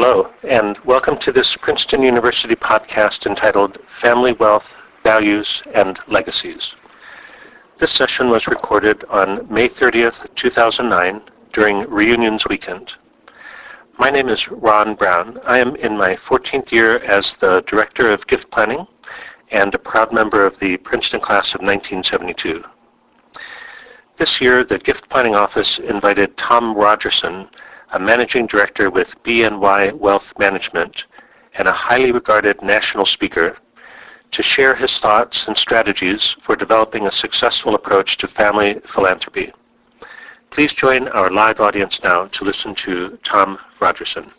Hello, and welcome to this Princeton University podcast entitled Family Wealth, Values, and Legacies. This session was recorded on May 30th, 2009, during Reunions Weekend. My name is Ron Brown. I am in my 14th year as the Director of Gift Planning and a proud member of the Princeton Class of 1972. This year, the Gift Planning Office invited Tom Rogerson, a managing director with BNY Wealth Management and a highly regarded national speaker, to share his thoughts and strategies for developing a successful approach to family philanthropy. Please join our live audience now to listen to Tom Rogerson.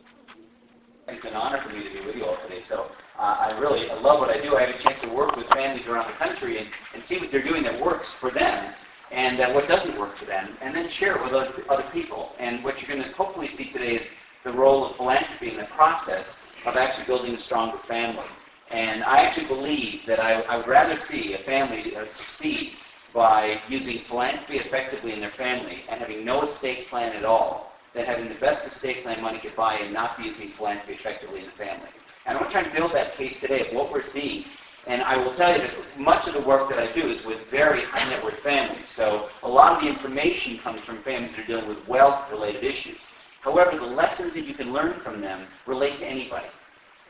It's an honor for me to be with you all today. So uh, I really I love what I do. I have a chance to work with families around the country and, and see what they're doing that works for them and uh, what doesn't work for them, and then share it with other, other people. And what you're going to hopefully see today is the role of philanthropy in the process of actually building a stronger family. And I actually believe that I, I would rather see a family uh, succeed by using philanthropy effectively in their family and having no estate plan at all than having the best estate plan money could buy and not be using philanthropy effectively in the family. And I'm trying to build that case today of what we're seeing and I will tell you that much of the work that I do is with very high net worth families. So a lot of the information comes from families that are dealing with wealth-related issues. However, the lessons that you can learn from them relate to anybody.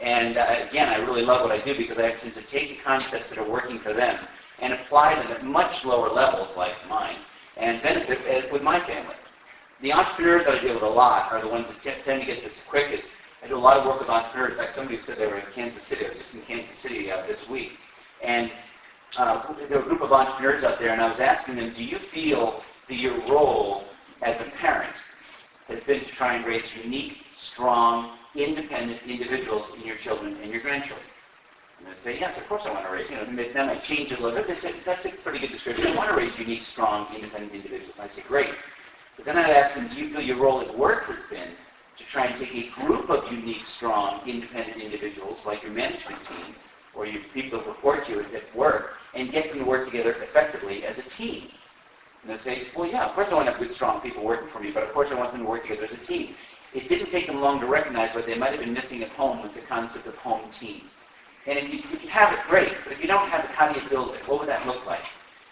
And uh, again, I really love what I do because I tend to take the concepts that are working for them and apply them at much lower levels like mine and benefit uh, with my family. The entrepreneurs that I deal with a lot are the ones that t- tend to get this quickest I do a lot of work with entrepreneurs. In fact, somebody said they were in Kansas City. I was just in Kansas City uh, this week. And uh, there were a group of entrepreneurs out there, and I was asking them, do you feel that your role as a parent has been to try and raise unique, strong, independent individuals in your children and your grandchildren? And they'd say, yes, of course I want to raise, you know, then I change it a little bit. They said, that's a pretty good description. I want to raise unique, strong, independent individuals. And I said, great. But then I'd ask them, do you feel your role at work has been to try and take a group of unique, strong, independent individuals, like your management team, or your people who report to you at work, and get them to work together effectively as a team. And they say, well, yeah, of course I want to have good, strong people working for me, but of course I want them to work together as a team. It didn't take them long to recognize what they might have been missing at home was the concept of home team. And if you, if you have it, great. But if you don't have it, how do you build it? What would that look like?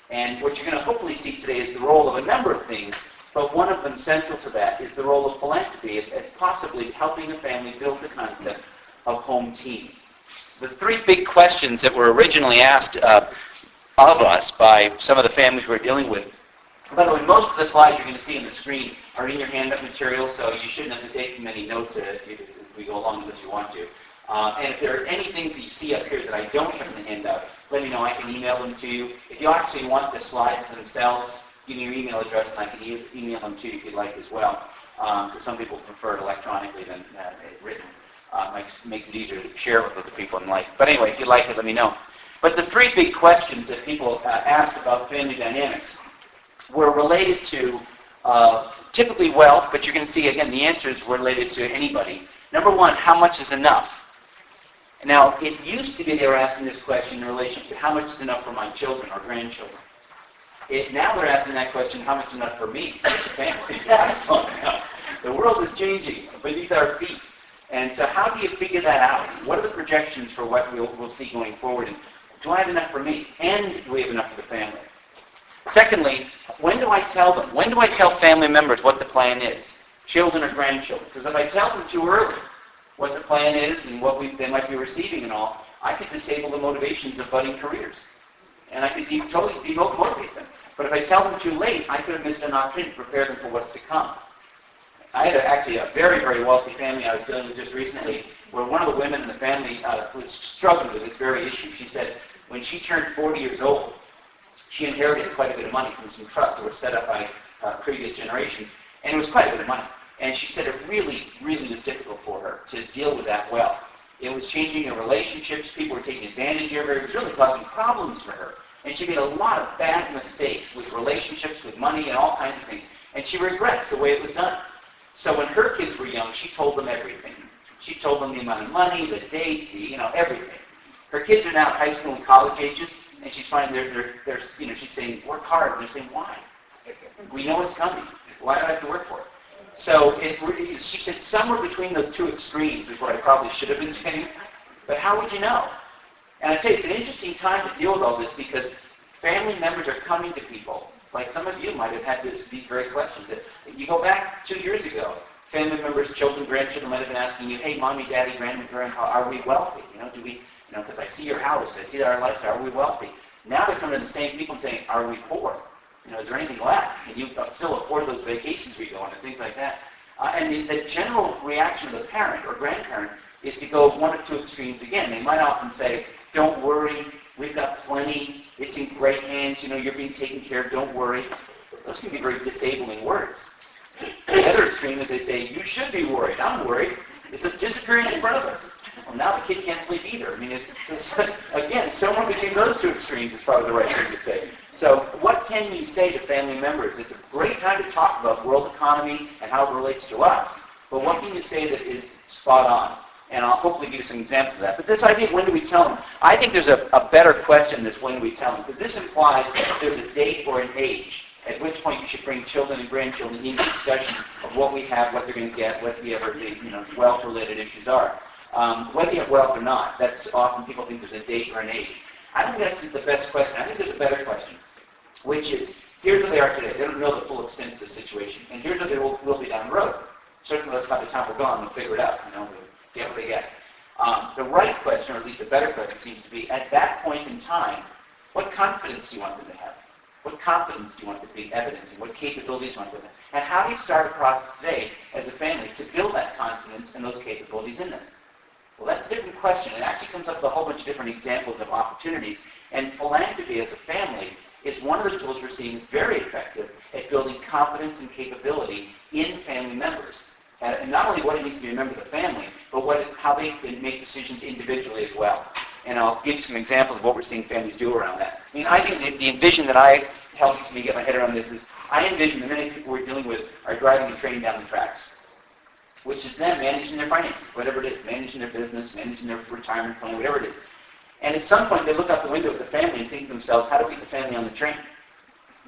And what you're going to hopefully see today is the role of a number of things but one of them central to that is the role of philanthropy as possibly helping a family build the concept of home team. The three big questions that were originally asked uh, of us by some of the families we're dealing with. By the way, most of the slides you're going to see on the screen are in your handout material, so you shouldn't have to take many notes if, we go along unless you want to. Uh, and if there are any things that you see up here that I don't have in the handout, let me know. I can email them to you. If you actually want the slides themselves, give me your email address and I can e- email them to you if you'd like as well. Because um, some people prefer it electronically than uh, written. Uh, makes, makes it easier to share with other people and like. But anyway, if you like it, let me know. But the three big questions that people uh, asked about family dynamics were related to uh, typically wealth, but you're going to see again the answers related to anybody. Number one, how much is enough? Now, it used to be they were asking this question in relation to how much is enough for my children or grandchildren. It, now they're asking that question, how much is enough for me, the family? I don't know. the world is changing beneath our feet. And so how do you figure that out? What are the projections for what we'll, we'll see going forward? And do I have enough for me? And do we have enough for the family? Secondly, when do I tell them? When do I tell family members what the plan is? Children or grandchildren? Because if I tell them too early what the plan is and what we, they might be receiving and all, I could disable the motivations of budding careers. And I could de- totally demotivate them. But if I tell them too late, I could have missed an opportunity to prepare them for what's to come. I had a, actually a very, very wealthy family I was dealing with just recently where one of the women in the family uh, was struggling with this very issue. She said when she turned 40 years old, she inherited quite a bit of money from some trusts that were set up by uh, previous generations, and it was quite a bit of money. And she said it really, really was difficult for her to deal with that wealth. It was changing her relationships. People were taking advantage of her. It was really causing problems for her. And she made a lot of bad mistakes with relationships, with money, and all kinds of things. And she regrets the way it was done. So when her kids were young, she told them everything. She told them the amount of money, the dates, the, you know, everything. Her kids are now high school and college ages, and she's finding they're, they're, they're, you know, she's saying, work hard. And they're saying, why? We know it's coming. Why do I have to work for it? So it, she said somewhere between those two extremes is what I probably should have been saying. But how would you know? And I tell you, it's an interesting time to deal with all this because family members are coming to people. Like some of you might have had this, these very questions. You go back two years ago, family members, children, grandchildren might have been asking you, hey, mommy, daddy, grandma, grandpa, are we wealthy? You know, do we, you know, because I see your house, I see our lifestyle, are we wealthy? Now they're coming to the same people and saying, are we poor? You know, is there anything left? Can you still afford those vacations we go on and things like that? Uh, and the, the general reaction of the parent or grandparent is to go one of two extremes again. They might often say, don't worry, we've got plenty, it's in great hands, you know, you're being taken care of, don't worry. Those can be very disabling words. The other extreme is they say, you should be worried, I'm worried, it's disappearing in front of us. Well, now the kid can't sleep either. I mean, it's just, again, somewhere between those two extremes is probably the right thing to say. So what can you say to family members? It's a great time to talk about world economy and how it relates to us. But what can you say that is spot on? And I'll hopefully give you some examples of that. But this idea of when do we tell them, I think there's a, a better question than when do we tell them, because this implies there's a date or an age at which point you should bring children and grandchildren into discussion of what we have, what they're going to get, what the other you know, wealth-related issues are. Um, whether you have wealth or not, that's often people think there's a date or an age. I think that's the best question. I think there's a better question, which is, here's where they are today. They don't know the full extent of the situation. And here's what they will, will be down the road. Certainly by the time we're gone, we'll figure it out. You know, get what they get. Um, the right question, or at least a better question, seems to be, at that point in time, what confidence do you want them to have? What confidence do you want them to be evidencing? What capabilities do you want them to have? And how do you start a process today as a family to build that confidence and those capabilities in them? Well, that's a different question. It actually comes up with a whole bunch of different examples of opportunities. And philanthropy as a family is one of the tools we're seeing is very effective at building confidence and capability in family members. And not only what it means to be a member of the family, but what, how they can make decisions individually as well. And I'll give you some examples of what we're seeing families do around that. I mean, I think the, the envision that I helps me get my head around this is I envision the many people we're dealing with are driving a train down the tracks which is them managing their finances, whatever it is, managing their business, managing their retirement plan, whatever it is. And at some point, they look out the window at the family and think to themselves, how do we get the family on the train?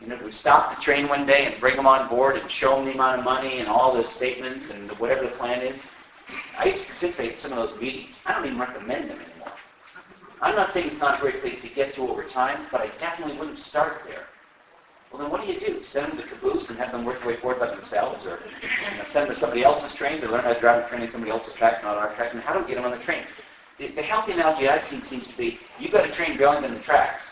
You know, we stop the train one day and bring them on board and show them the amount of money and all the statements and whatever the plan is? I used to participate in some of those meetings. I don't even recommend them anymore. I'm not saying it's not a great place to get to over time, but I definitely wouldn't start there. Well, then what do you do? Send them to caboose and have them work their way forward by themselves, or you know, send them to somebody else's trains, or learn how to drive a train in somebody else's tracks, not our tracks. Mean, how do we get them on the train? The, the healthy analogy I've seen seems to be, you've got a train going on the tracks.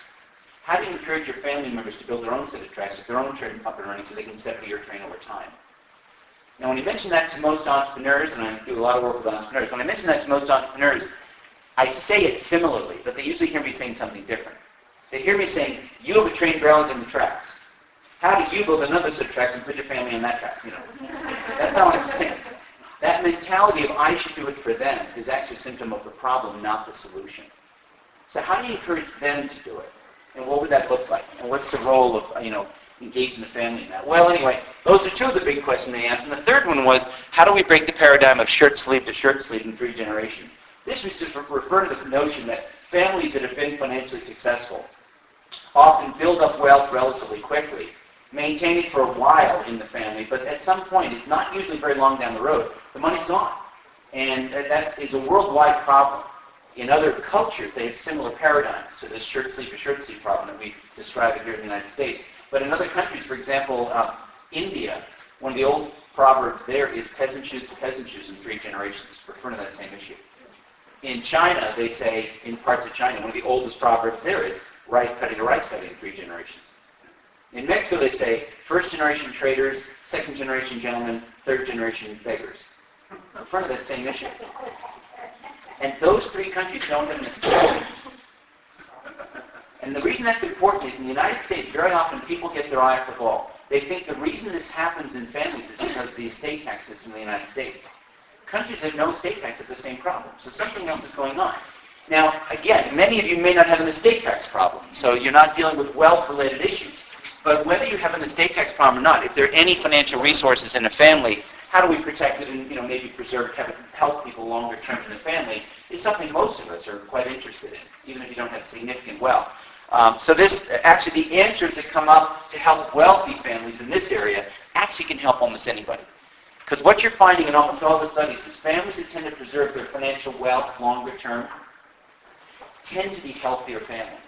How do you encourage your family members to build their own set of tracks, their own train up and running, so they can set for your train over time? Now, when you mention that to most entrepreneurs, and I do a lot of work with entrepreneurs, when I mention that to most entrepreneurs, I say it similarly, but they usually hear me saying something different. They hear me saying, you have a train going in the tracks. How do you build another set of tracks and put your family on that track? You know, that's not what I'm saying. That mentality of I should do it for them is actually a symptom of the problem, not the solution. So how do you encourage them to do it? And what would that look like? And what's the role of, you know, engaging the family in that? Well, anyway, those are two of the big questions they asked. And the third one was, how do we break the paradigm of shirt sleeve to shirt sleeve in three generations? This was to refer to the notion that families that have been financially successful often build up wealth relatively quickly maintain it for a while in the family, but at some point, it's not usually very long down the road, the money's gone. And that is a worldwide problem. In other cultures, they have similar paradigms to this shirt sleeve to shirt sleeve problem that we describe here in the United States. But in other countries, for example, uh, India, one of the old proverbs there is peasant shoes to peasant shoes in three generations, referring to that same issue. In China, they say, in parts of China, one of the oldest proverbs there is rice cutting to rice cutting in three generations. In Mexico, they say first generation traders, second generation gentlemen, third generation beggars. In front of that same issue. And those three countries don't have an. Tax. And the reason that's important is in the United States, very often people get their eye off the ball. They think the reason this happens in families is because of the estate tax system in the United States. Countries that have no estate tax have the same problem. So something else is going on. Now, again, many of you may not have an estate tax problem, so you're not dealing with wealth-related issues. But whether you have an estate tax problem or not, if there are any financial resources in a family, how do we protect it and you know maybe preserve have it help people longer term in the family is something most of us are quite interested in, even if you don't have significant wealth. Um, so this actually the answers that come up to help wealthy families in this area actually can help almost anybody. Because what you're finding in almost all the studies is families that tend to preserve their financial wealth longer term tend to be healthier families.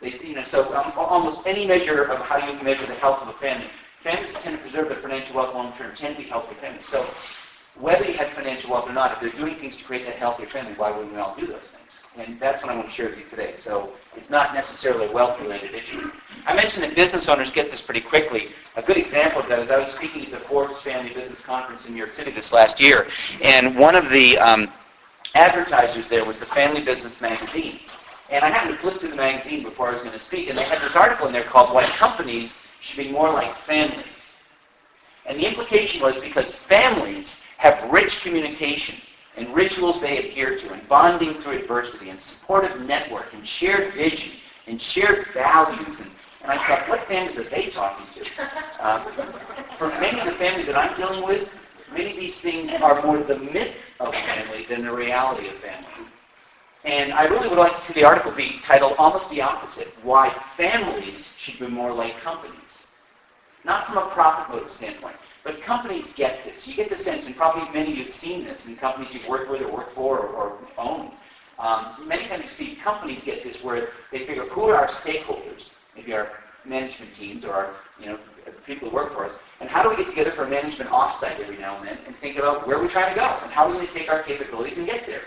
They, you know, so um, almost any measure of how you measure the health of a family, families that tend to preserve their financial wealth long term tend to be healthier families. So whether you have financial wealth or not, if they're doing things to create that healthier family, why wouldn't we all do those things? And that's what I want to share with you today. So it's not necessarily a wealth-related issue. I mentioned that business owners get this pretty quickly. A good example of that is I was speaking at the Forbes Family Business Conference in New York City this last year, and one of the um, advertisers there was the Family Business Magazine. And I happened to flip through the magazine before I was going to speak, and they had this article in there called Why Companies Should Be More Like Families. And the implication was because families have rich communication and rituals they adhere to and bonding through adversity and supportive network and shared vision and shared values. And, and I thought, what families are they talking to? Um, for many of the families that I'm dealing with, many of these things are more the myth of family than the reality of family. And I really would like to see the article be titled almost the opposite, Why Families Should Be More Like Companies. Not from a profit motive standpoint, but companies get this. You get the sense, and probably many of you have seen this in companies you've worked with or worked for or, or owned. Um, many times you see companies get this where they figure who are our stakeholders, maybe our management teams or our you know people who work for us, and how do we get together for a management offsite every now and then and think about where we're trying to go and how are we going to take our capabilities and get there.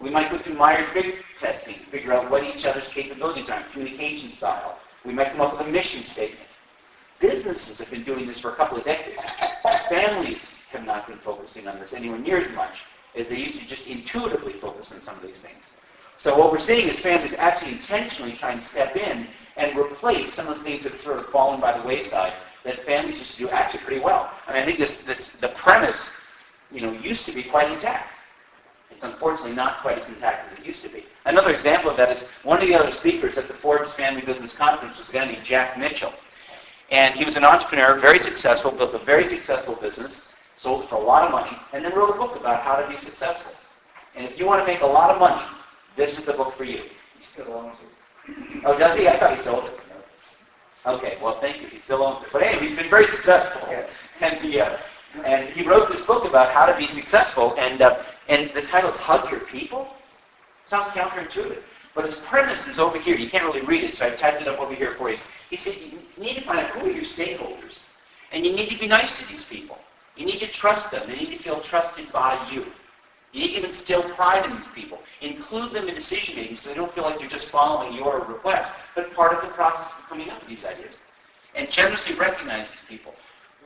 We might go through Myers-Briggs testing, to figure out what each other's capabilities are, in communication style. We might come up with a mission statement. Businesses have been doing this for a couple of decades. Families have not been focusing on this anywhere near as much as they used to just intuitively focus on some of these things. So what we're seeing is families actually intentionally trying to step in and replace some of the things that have sort of fallen by the wayside that families used to do actually pretty well. I And I think this, this the premise, you know, used to be quite intact. It's unfortunately not quite as intact as it used to be. Another example of that is one of the other speakers at the Forbes Family Business Conference was a guy named Jack Mitchell. And he was an entrepreneur, very successful, built a very successful business, sold for a lot of money, and then wrote a book about how to be successful. And if you want to make a lot of money, this is the book for you. He still owns it. Oh, does he? I thought he sold it. Okay, well, thank you. He still owns it. But anyway, he's been very successful. And he, uh, and he wrote this book about how to be successful, and, uh, and the title is Hug Your People. Sounds counterintuitive. But his premise is over here. You can't really read it, so I've typed it up over here for you. He said you need to find out who are your stakeholders. And you need to be nice to these people. You need to trust them. They need to feel trusted by you. You need to instill pride in these people. Include them in decision making so they don't feel like they're just following your request, but part of the process of coming up with these ideas. And generously recognize these people.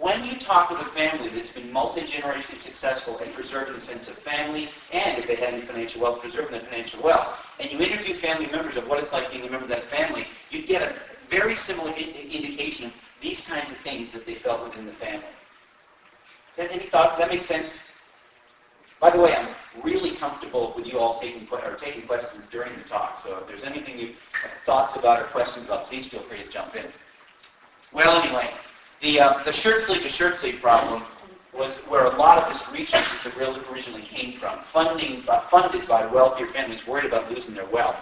When you talk with a family that's been multi-generationally successful at preserving the sense of family, and if they have any financial wealth, preserving their financial wealth, and you interview family members of what it's like being a member of that family, you get a very similar indication of these kinds of things that they felt within the family. Any thought? That makes sense? By the way, I'm really comfortable with you all taking or taking questions during the talk. So if there's anything you thoughts about or questions about, please feel free to jump in. Well, anyway, the, uh, the shirt sleeve to shirt sleeve problem was where a lot of this research originally came from, funding, uh, funded by wealthier families worried about losing their wealth.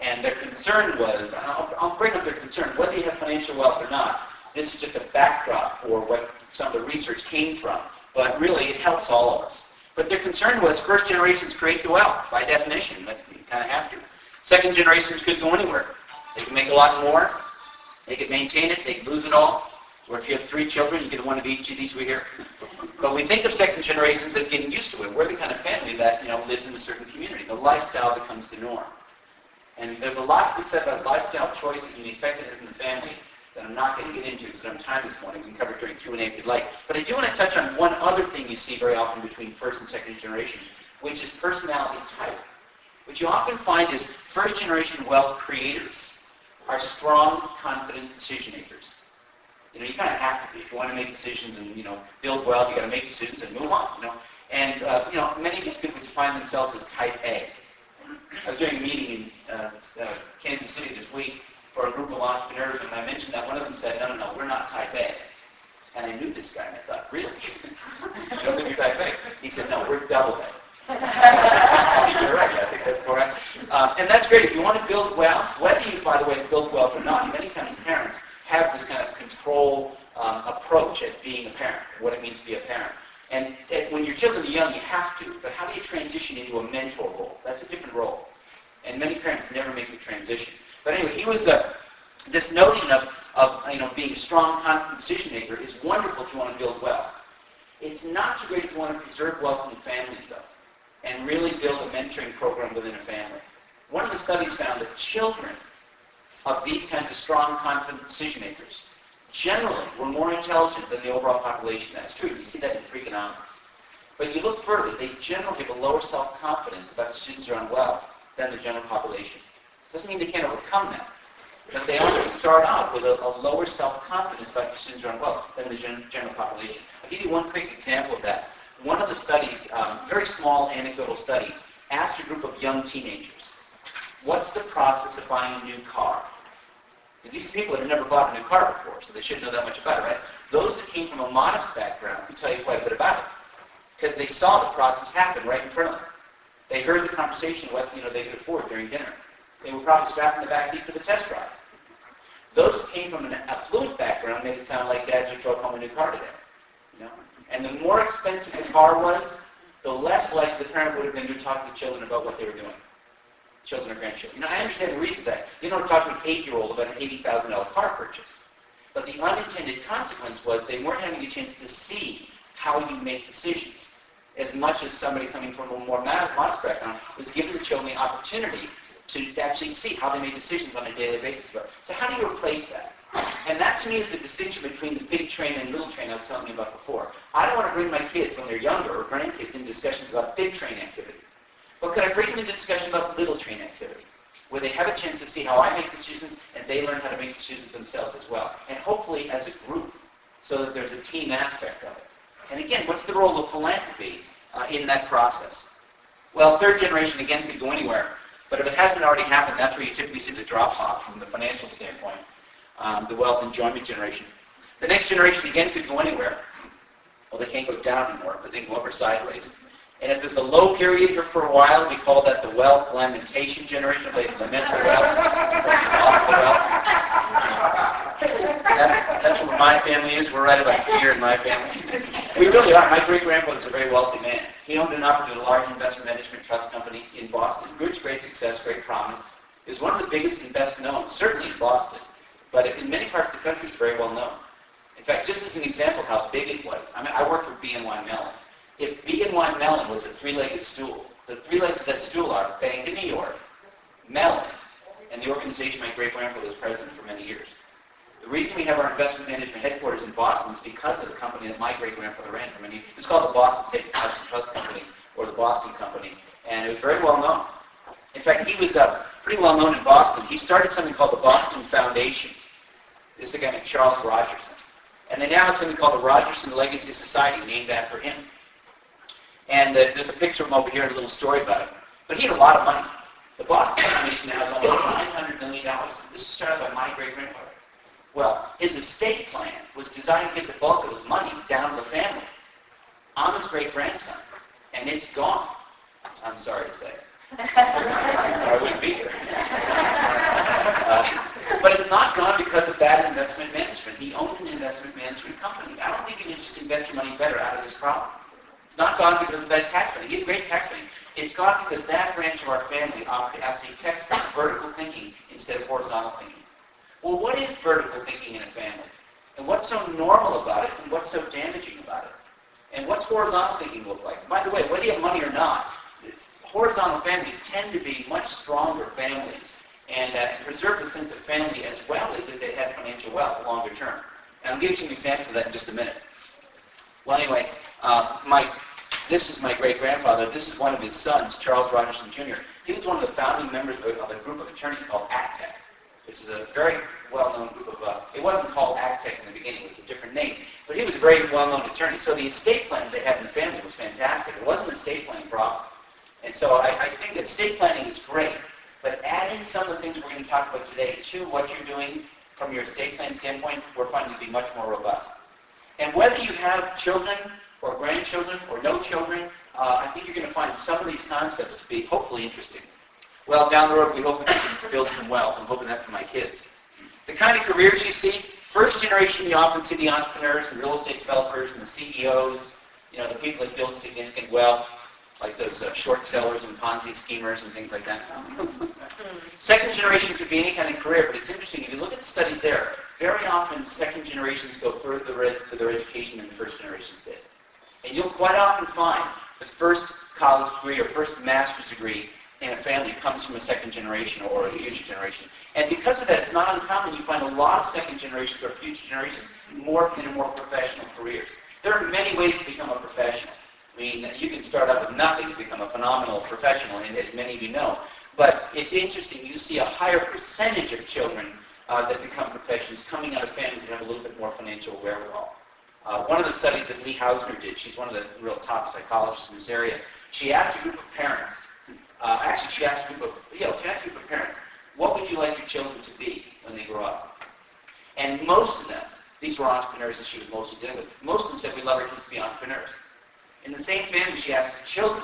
And their concern was, I'll, I'll bring up their concern, whether you have financial wealth or not, this is just a backdrop for what some of the research came from. But really, it helps all of us. But their concern was first generations create the wealth, by definition, but you kind of have to. Second generations could go anywhere. They could make a lot more. They could maintain it. They could lose it all. Or if you have three children, you get one of each of these we hear. But we think of second generations as getting used to it. We're the kind of family that you know lives in a certain community. The lifestyle becomes the norm. And there's a lot to be said about lifestyle choices and the effectiveness in the family that I'm not going to get into because I don't have time this morning. We can cover it during Q&A if you'd like. But I do want to touch on one other thing you see very often between first and second generation, which is personality type. What you often find is first generation wealth creators are strong, confident decision makers. You know, you kind of have to be. If you want to make decisions and, you know, build wealth, you got to make decisions and move on, you know. And, uh, you know, many of these people define themselves as type A. I was doing a meeting in uh, uh, Kansas City this week for a group of entrepreneurs, and I mentioned that one of them said, no, no, no, we're not type A. And I knew this guy, and I thought, really? you don't think you're type A? He said, no, we're double A. you're right, I think that's correct. Uh, and that's great. If you want to build wealth, whether you, by the way, build wealth or not, many times parents have this kind of control um, approach at being a parent, what it means to be a parent. And when your children are young, you have to, but how do you transition into a mentor role? That's a different role. And many parents never make the transition. But anyway, he was a, this notion of, of you know, being a strong, confident decision maker is wonderful if you want to build wealth. It's not so great if you want to preserve wealth in the family stuff and really build a mentoring program within a family. One of the studies found that children of these kinds of strong, confident decision makers generally were more intelligent than the overall population. That's true. You see that in Freakonomics. But you look further, they generally have a lower self-confidence about decisions are unwell than the general population. Doesn't mean they can't overcome that. But they often start out with a, a lower self-confidence about decisions are unwell than the gen, general population. I'll give you one quick example of that. One of the studies, um, very small anecdotal study, asked a group of young teenagers, what's the process of buying a new car? These people have never bought a new car before, so they shouldn't know that much about it, right? Those that came from a modest background can tell you quite a bit about it because they saw the process happen right in front of them. They heard the conversation what you know they could afford during dinner. They were probably strapped in the back seat for the test drive. Those that came from an affluent background made it sound like Dad just drove home a new car today. You know? And the more expensive the car was, the less likely the parent would have been to talk to the children about what they were doing. Children or grandchildren. Now, I understand the reason for that. You don't talk to an eight-year-old about an $80,000 car purchase. But the unintended consequence was they weren't having a chance to see how you make decisions as much as somebody coming from a more modest background was giving the children the opportunity to actually see how they make decisions on a daily basis. So how do you replace that? And that to me is the distinction between the big train and little train I was telling you about before. I don't want to bring my kids when they're younger or grandkids into discussions about big train activity. But could I bring them into discussion about little train activity? Where they have a chance to see how I make decisions and they learn how to make decisions themselves as well. And hopefully as a group, so that there's a team aspect of it. And again, what's the role of philanthropy uh, in that process? Well, third generation, again, could go anywhere. But if it hasn't already happened, that's where you typically see the drop-off from the financial standpoint, um, the wealth enjoyment generation. The next generation, again, could go anywhere. Well, they can't go down anymore, but they can go up or sideways. And if there's a low period here for a while, we call that the wealth lamentation generation. They lament the wealth. That, that's what my family is. We're right about here in my family. We really are. My great-grandfather's a very wealthy man. He owned and operated a large investment management trust company in Boston. Great, great success, great prominence. Was one of the biggest and best known, certainly in Boston. But in many parts of the country, it's very well known. In fact, just as an example of how big it was, I mean, I worked for BNY Mellon. If BNY Mellon was a three-legged stool, the three legs of that stool are Bank of New York, Mellon, and the organization my great-grandfather was president for many years. The reason we have our investment management headquarters in Boston is because of the company that my great-grandfather ran for many years. It was called the Boston State Trust Company, or the Boston Company, and it was very well known. In fact, he was uh, pretty well known in Boston. He started something called the Boston Foundation. This is a guy named Charles Rogerson. And they now have something called the Rogerson Legacy Society named after him. And uh, there's a picture of him over here and a little story about him. But he had a lot of money. The Boston Foundation now has almost $900 million. This is started by my great-grandfather. Well, his estate plan was designed to get the bulk of his money down to the family. I'm his great-grandson, and it's gone. I'm sorry to say. I wouldn't be here. Uh, but it's not gone because of bad investment management. He owns an investment management company. I don't think you can just invest your money better out of this problem. It's not gone because of bad tax. He had great tax planning. It's gone because that branch of our family operated as a textbook vertical thinking instead of horizontal thinking. Well, what is vertical thinking in a family? And what's so normal about it and what's so damaging about it? And what's horizontal thinking look like? By the way, whether you have money or not, horizontal families tend to be much stronger families and uh, preserve the sense of family as well as if they had financial wealth longer term. And I'll give you some examples of that in just a minute. Well, anyway, uh, my, this is my great-grandfather. This is one of his sons, Charles Rogerson Jr. He was one of the founding members of, of a group of attorneys called ACTEC. This is a very well-known group of, uh, it wasn't called ACTEC in the beginning, it was a different name, but he was a very well-known attorney. So the estate plan they had in the family was fantastic. It wasn't an estate planning problem. And so I, I think that estate planning is great, but adding some of the things we're going to talk about today to what you're doing from your estate plan standpoint, we're finding to be much more robust. And whether you have children or grandchildren or no children, uh, I think you're going to find some of these concepts to be hopefully interesting. Well, down the road, we hope we can build some wealth. I'm hoping that for my kids. The kind of careers you see, first generation, you often see the entrepreneurs and real estate developers and the CEOs, You know, the people that build significant wealth, like those uh, short sellers and Ponzi schemers and things like that. second generation could be any kind of career, but it's interesting. If you look at the studies there, very often second generations go further with their education than the first generations did. And you'll quite often find the first college degree or first master's degree in a family comes from a second generation or a future generation. And because of that, it's not uncommon. You find a lot of second generations or future generations morph into more professional careers. There are many ways to become a professional. I mean, you can start out with nothing to become a phenomenal professional, and as many of you know. But it's interesting. You see a higher percentage of children uh, that become professionals coming out of families that have a little bit more financial wherewithal. Uh, one of the studies that Lee Hausner did, she's one of the real top psychologists in this area, she asked a group of parents, uh, actually she asked a group of, you know, she asked a group of parents, what would you like your children to be when they grow up? And most of them, these were entrepreneurs that she was mostly dealing with, most of them said, we love our kids to be entrepreneurs. In the same family, she asked the children,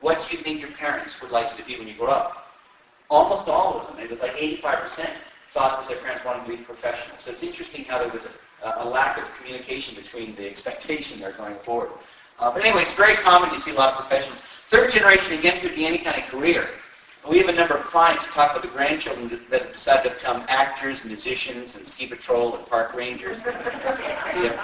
what do you think your parents would like you to be when you grow up? Almost all of them, it was like 85%, thought that their parents wanted to be professionals. So it's interesting how there was a, a lack of communication between the expectation there going forward. Uh, but anyway, it's very common to see a lot of professions. Third generation, again, could be any kind of career. We have a number of clients who talk about the grandchildren that, that decide to become actors, musicians, and ski patrol and park rangers. yeah.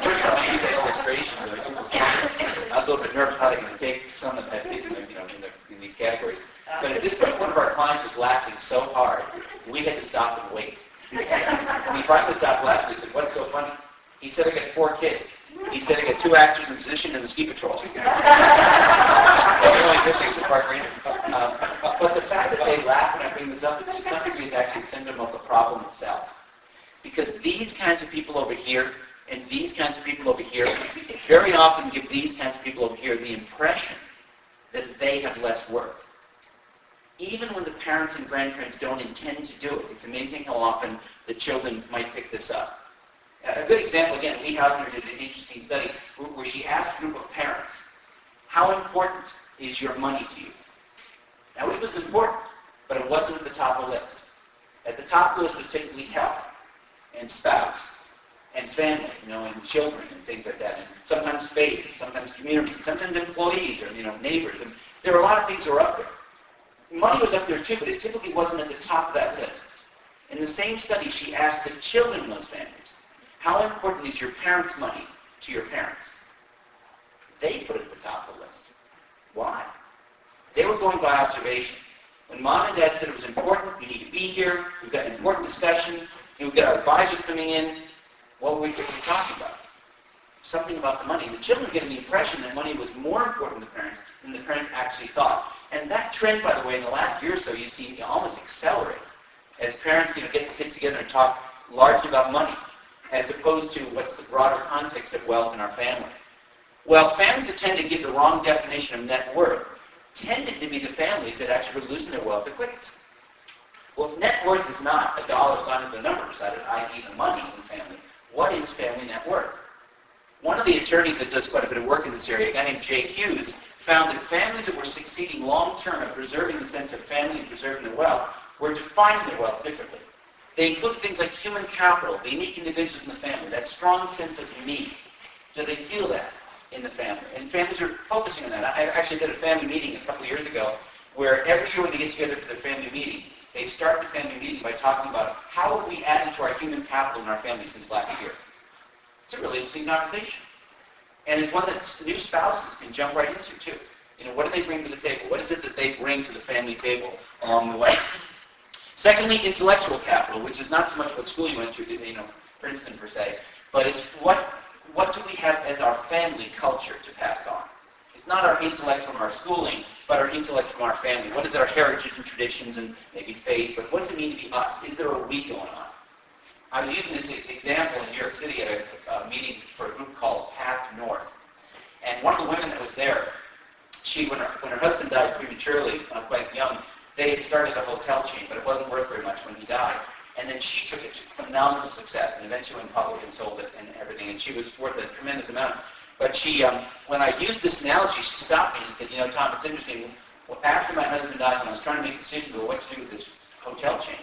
First time I the illustration, I was a little bit nervous how they're going to take some of that in, you know, in, the, in these categories. But at this point, one of our clients was laughing so hard, we had to stop and wait. And he finally stopped laughing. He said, what's so funny? He said, I got four kids. He said, I got two actors, a musician, and a ski patrol. the only good thing is park ranger. Um, but the fact that they laugh when I bring this up, to some degree, is actually a symptom of the problem itself. Because these kinds of people over here and these kinds of people over here very often give these kinds of people over here the impression that they have less worth. Even when the parents and grandparents don't intend to do it, it's amazing how often the children might pick this up. A good example, again, Lee Hausner did an interesting study where she asked a group of parents, how important is your money to you? Now, it was important, but it wasn't at the top of the list. At the top of the list was typically health and spouse and family, you know, and children and things like that, and sometimes faith, sometimes community, sometimes employees or, you know, neighbors. And there are a lot of things that were up there. Money was up there too, but it typically wasn't at the top of that list. In the same study, she asked the children in those families, how important is your parents' money to your parents? They put it at the top of the list. Why? They were going by observation. When mom and dad said it was important, we need to be here, we've got an important discussion, we've got our advisors coming in, what were we talking about? Something about the money. The children getting the impression that money was more important to parents than the parents actually thought. And that trend, by the way, in the last year or so, you see almost accelerate as parents you know, get the kids together and talk largely about money as opposed to what's the broader context of wealth in our family. Well, families that tend to give the wrong definition of net worth tended to be the families that actually were losing their wealth the quickest. Well, if net worth is not a dollar sign with the number beside it, i.e. the money in the family, what is family net worth? One of the attorneys that does quite a bit of work in this area, a guy named Jay Hughes, found that families that were succeeding long-term at preserving the sense of family and preserving their wealth were defining their wealth differently. They include things like human capital, the unique individuals in the family, that strong sense of unique. Do they feel that in the family? And families are focusing on that. I actually did a family meeting a couple years ago where every year when they get together for their family meeting, they start the family meeting by talking about how have we added to our human capital in our family since last year. It's a really interesting conversation. And it's one that new spouses can jump right into, too. You know, what do they bring to the table? What is it that they bring to the family table along the way? Secondly, intellectual capital, which is not so much what school you went to, you know, Princeton per se, but it's what, what do we have as our family culture to pass on? It's not our intellect from our schooling, but our intellect from our family. What is our heritage and traditions and maybe faith, but what does it mean to be us? Is there a we going on? I was using this example in New York City at a, a meeting for a group called Path North. And one of the women that was there, she, when her, when her husband died prematurely, uh, quite young, they had started a hotel chain, but it wasn't worth very much when he died. And then she took it to phenomenal success and eventually went public and sold it and everything. And she was worth a tremendous amount. But she, um, when I used this analogy, she stopped me and said, you know, Tom, it's interesting. Well, after my husband died, when I was trying to make decisions about what to do with this hotel chain,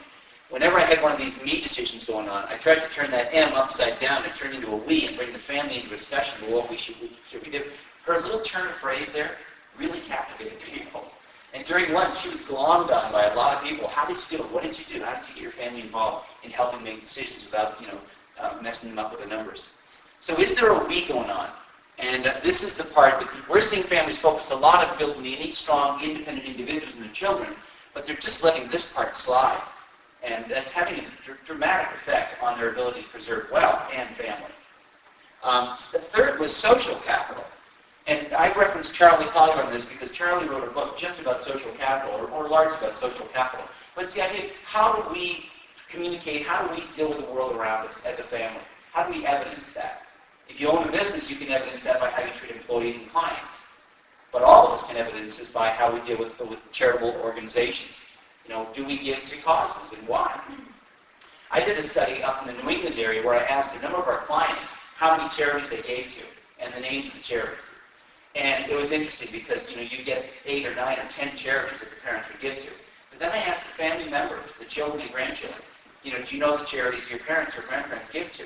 whenever I had one of these me decisions going on, I tried to turn that M upside down and turn into a we and bring the family into a discussion of what we should, we should we do. Her little turn of phrase there really captivated people. And during lunch, she was glommed on by a lot of people. How did you do it? What did you do? How did you get your family involved in helping make decisions without, you know, uh, messing them up with the numbers? So is there a we going on? And uh, this is the part that we're seeing families focus a lot on building the unique, strong, independent individuals and their children, but they're just letting this part slide. And that's having a dr- dramatic effect on their ability to preserve wealth and family. Um, the third was social capital. And I referenced Charlie Collier on this because Charlie wrote a book just about social capital, or, or largely about social capital. But it's the idea, how do we communicate, how do we deal with the world around us as a family? How do we evidence that? If you own a business, you can evidence that by how you treat employees and clients. But all of us can evidence this by how we deal with, with charitable organizations. You know, do we give to causes and why? I did a study up in the New England area where I asked a number of our clients how many charities they gave to and the names of the charities. And it was interesting because, you know, you get eight or nine or ten charities that the parents would give to. But then I asked the family members, the children and grandchildren, you know, do you know the charities your parents or grandparents give to?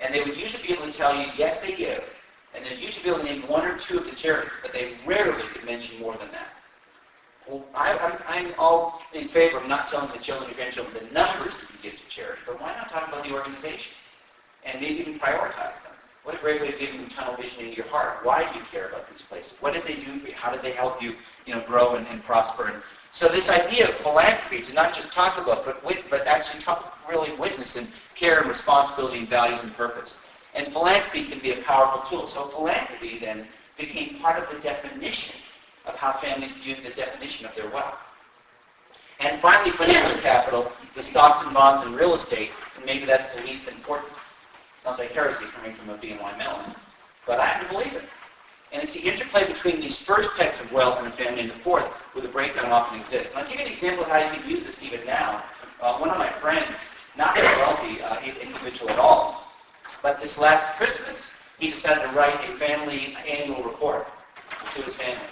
And they would usually be able to tell you, yes, they give. And they'd usually be able to name one or two of the charities, but they rarely could mention more than that. I, I'm, I'm all in favor of not telling the children and grandchildren the numbers that you give to charity, but why not talk about the organizations? And maybe even prioritize them. What a great way of giving them tunnel vision into your heart. Why do you care about these places? What did they do for you? How did they help you, you know, grow and, and prosper? And so this idea of philanthropy, to not just talk about, but wit, but actually talk, really witness and care and responsibility and values and purpose. And philanthropy can be a powerful tool. So philanthropy then became part of the definition of how families viewed the definition of their wealth. And finally, financial capital, the stocks and bonds and real estate, and maybe that's the least important. Sounds like heresy coming from a BNY Mellon, but I have to believe it. And it's the interplay between these first types of wealth in a family and the fourth where the breakdown often exists. And I'll give you an example of how you can use this even now. Uh, one of my friends, not very wealthy uh, individual at all, but this last Christmas, he decided to write a family annual report to his family.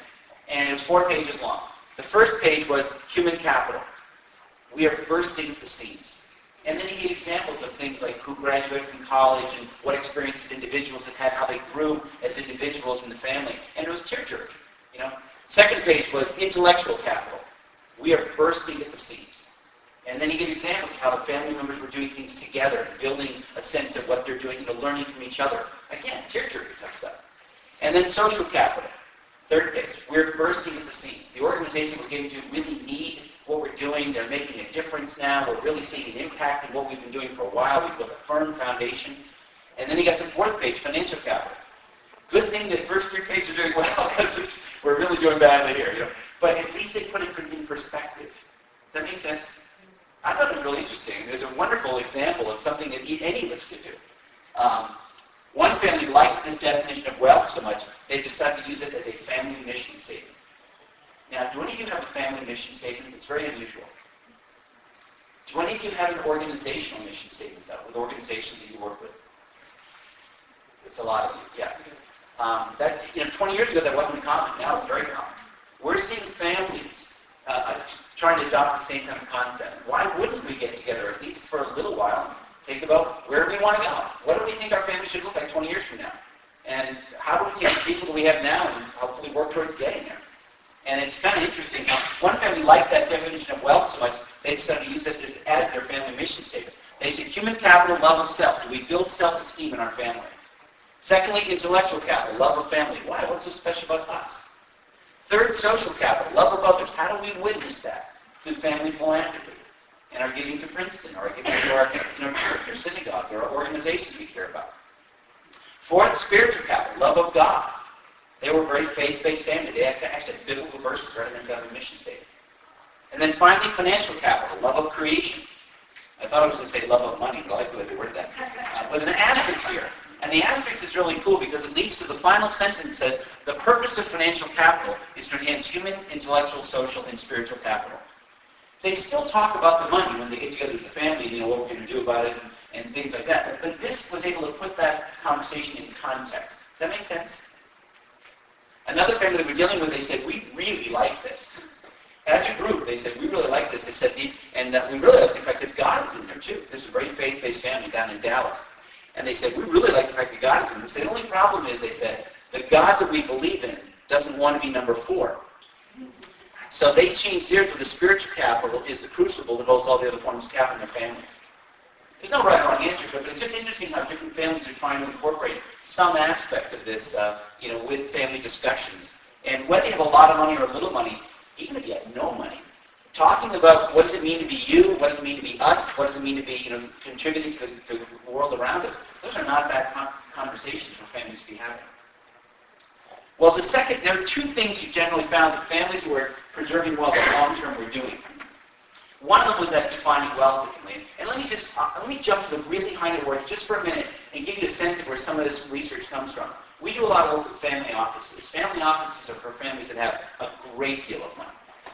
And it was four pages long. The first page was human capital. We are bursting the seams. And then he gave examples of things like who graduated from college and what experiences individuals have had, how they grew as individuals in the family. And it was tear-jerking, you know. Second page was intellectual capital. We are bursting at the seams. And then he gave examples of how the family members were doing things together, building a sense of what they're doing, you know, learning from each other. Again, tear-jerking type stuff. And then social capital. Third page, we're bursting at the seams. The organization we're getting to really need what we're doing. They're making a difference now. We're really seeing an impact in what we've been doing for a while. We've built a firm foundation. And then you got the fourth page, financial capital. Good thing that first three pages are doing well because we're really doing badly here. You know? But at least they put it in perspective. Does that make sense? I thought it was really interesting. There's a wonderful example of something that any of us could do. Um, one family liked this definition of wealth so much, they decided to use it as a family mission statement. Now, do any of you have a family mission statement? It's very unusual. Do any of you have an organizational mission statement, though, with organizations that you work with? It's a lot of you, yeah. Um, that, you know, 20 years ago, that wasn't common. Now it's very common. We're seeing families uh, trying to adopt the same kind of concept. Why wouldn't we get together, at least for a little while, think about where we want to go? What do we think our family should look like 20 years from now? And how do we take the people that we have now and hopefully work towards getting there? And it's kind of interesting. How one family liked that definition of wealth so much, they decided to use it as their family mission statement. They said human capital, love of self. Do we build self-esteem in our family? Secondly, intellectual capital, love of family. Why? What's so special about us? Third, social capital, love of others. How do we witness that? Through family philanthropy and are giving to Princeton, or our giving to our you know, church or synagogue or organizations we care about. Fourth, spiritual capital, love of God. They were a very faith-based family. They actually had biblical verses in their family mission statement. And then finally, financial capital, love of creation. I thought I was going to say love of money, but I like the way they worded that. Uh, but an asterisk here. And the asterisk is really cool because it leads to the final sentence that says, the purpose of financial capital is to enhance human, intellectual, social, and spiritual capital. They still talk about the money when they get together as a family, you know, what we're going to do about it and, and things like that. But this was able to put that conversation in context. Does that make sense? Another family that we're dealing with, they said, we really like this. As a group, they said, we really like this. They said, the, and we really like the fact that God is in there too. This is a very faith-based family down in Dallas. And they said, we really like the fact that God is in. They the only problem is, they said, the God that we believe in doesn't want to be number four. So they changed theirs with the spiritual capital is the crucible that holds all the other forms of capital in their family. There's no right or wrong answer to it, but it's just interesting how different families are trying to incorporate some aspect of this, uh, you know, with family discussions. And whether you have a lot of money or a little money, even if you have no money, talking about what does it mean to be you, what does it mean to be us, what does it mean to be, you know, contributing to the, to the world around us, those are not bad con- conversations for families to be having. Well, the second, there are two things you generally found that families who are preserving wealth long term were doing. One of them was that defining wealth differently. And let me just, uh, let me jump to the really high net worth just for a minute and give you a sense of where some of this research comes from. We do a lot of work with family offices. Family offices are for families that have a great deal of money,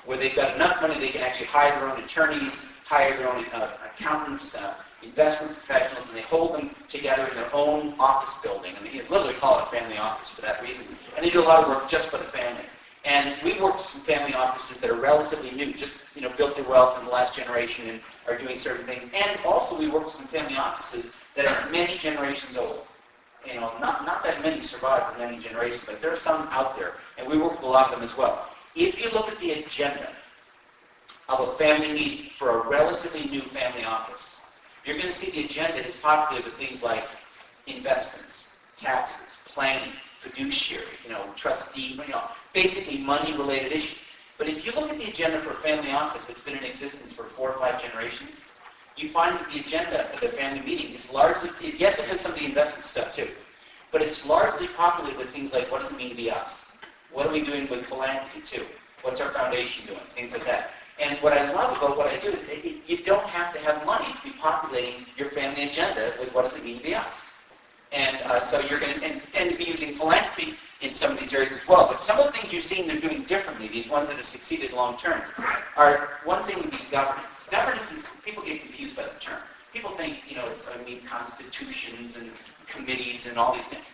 where they've got enough money they can actually hire their own attorneys, hire their own uh, accountants, uh, investment professionals, and they hold them together in their own office building. And they literally call it a family office for that reason. And they do a lot of work just for the family. And we work with some family offices that are relatively new, just you know, built their wealth in the last generation and are doing certain things. And also we work with some family offices that are many generations old. You know, not, not that many survive for many generations, but there are some out there. And we work with a lot of them as well. If you look at the agenda of a family meeting for a relatively new family office, you're going to see the agenda is populated with things like investments, taxes, planning, fiduciary, you know, trustee, you know, basically money-related issues. But if you look at the agenda for family office that's been in existence for four or five generations, you find that the agenda for the family meeting is largely, yes, it has some of the investment stuff too, but it's largely populated with things like what does it mean to be us? What are we doing with philanthropy too? What's our foundation doing? Things like that. And what I love about what I do is you don't have to have money to be populating your family agenda with what does it mean to be us. And uh, so you're going to and to be using philanthropy in some of these areas as well. But some of the things you've seen they're doing differently, these ones that have succeeded long term, are one thing would be governance. Governance is, people get confused by the term. People think, you know, it's, I mean, constitutions and committees and all these things.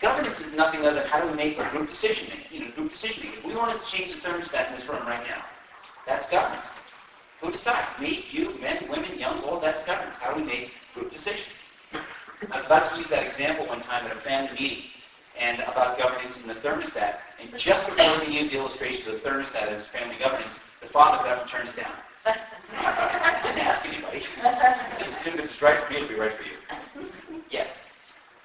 Governance is nothing other than how do we make a group decision making, you know, group decision making. If we want to change the thermostat in this room right now. That's governance. Who decides? Me, you, men, women, young, old, that's governance. How do we make group decisions? I was about to use that example one time at a family meeting and about governance and the thermostat. And just before we used the illustration of the thermostat as family governance, the father got to turn it down. Didn't ask anybody. Just assumed if it's right for me, it'll be right for you. Yes.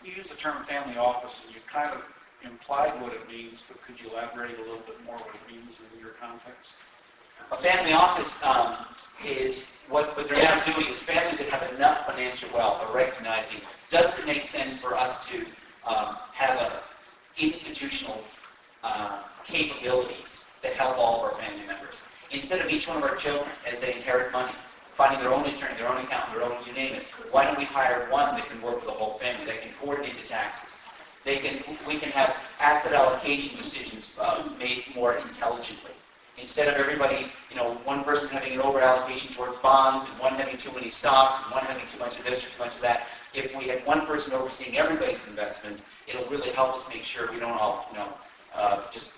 You used the term family office, and you kind of implied what it means, but could you elaborate a little bit more what it means in your context? A family office um, is what, what they're now doing is families that have enough financial wealth are recognizing does it make sense for us to um, have a institutional uh, capabilities that help all of our family members. Instead of each one of our children, as they inherit money, finding their own attorney, their own accountant, their own, you name it, why don't we hire one that can work with the whole family, that can coordinate the taxes? They can, we can have asset allocation decisions uh, made more intelligently. Instead of everybody, you know, one person having an over-allocation towards bonds and one having too many stocks and one having too much of this or too much of that, if we had one person overseeing everybody's investments, it'll really help us make sure we don't all, you know, uh, just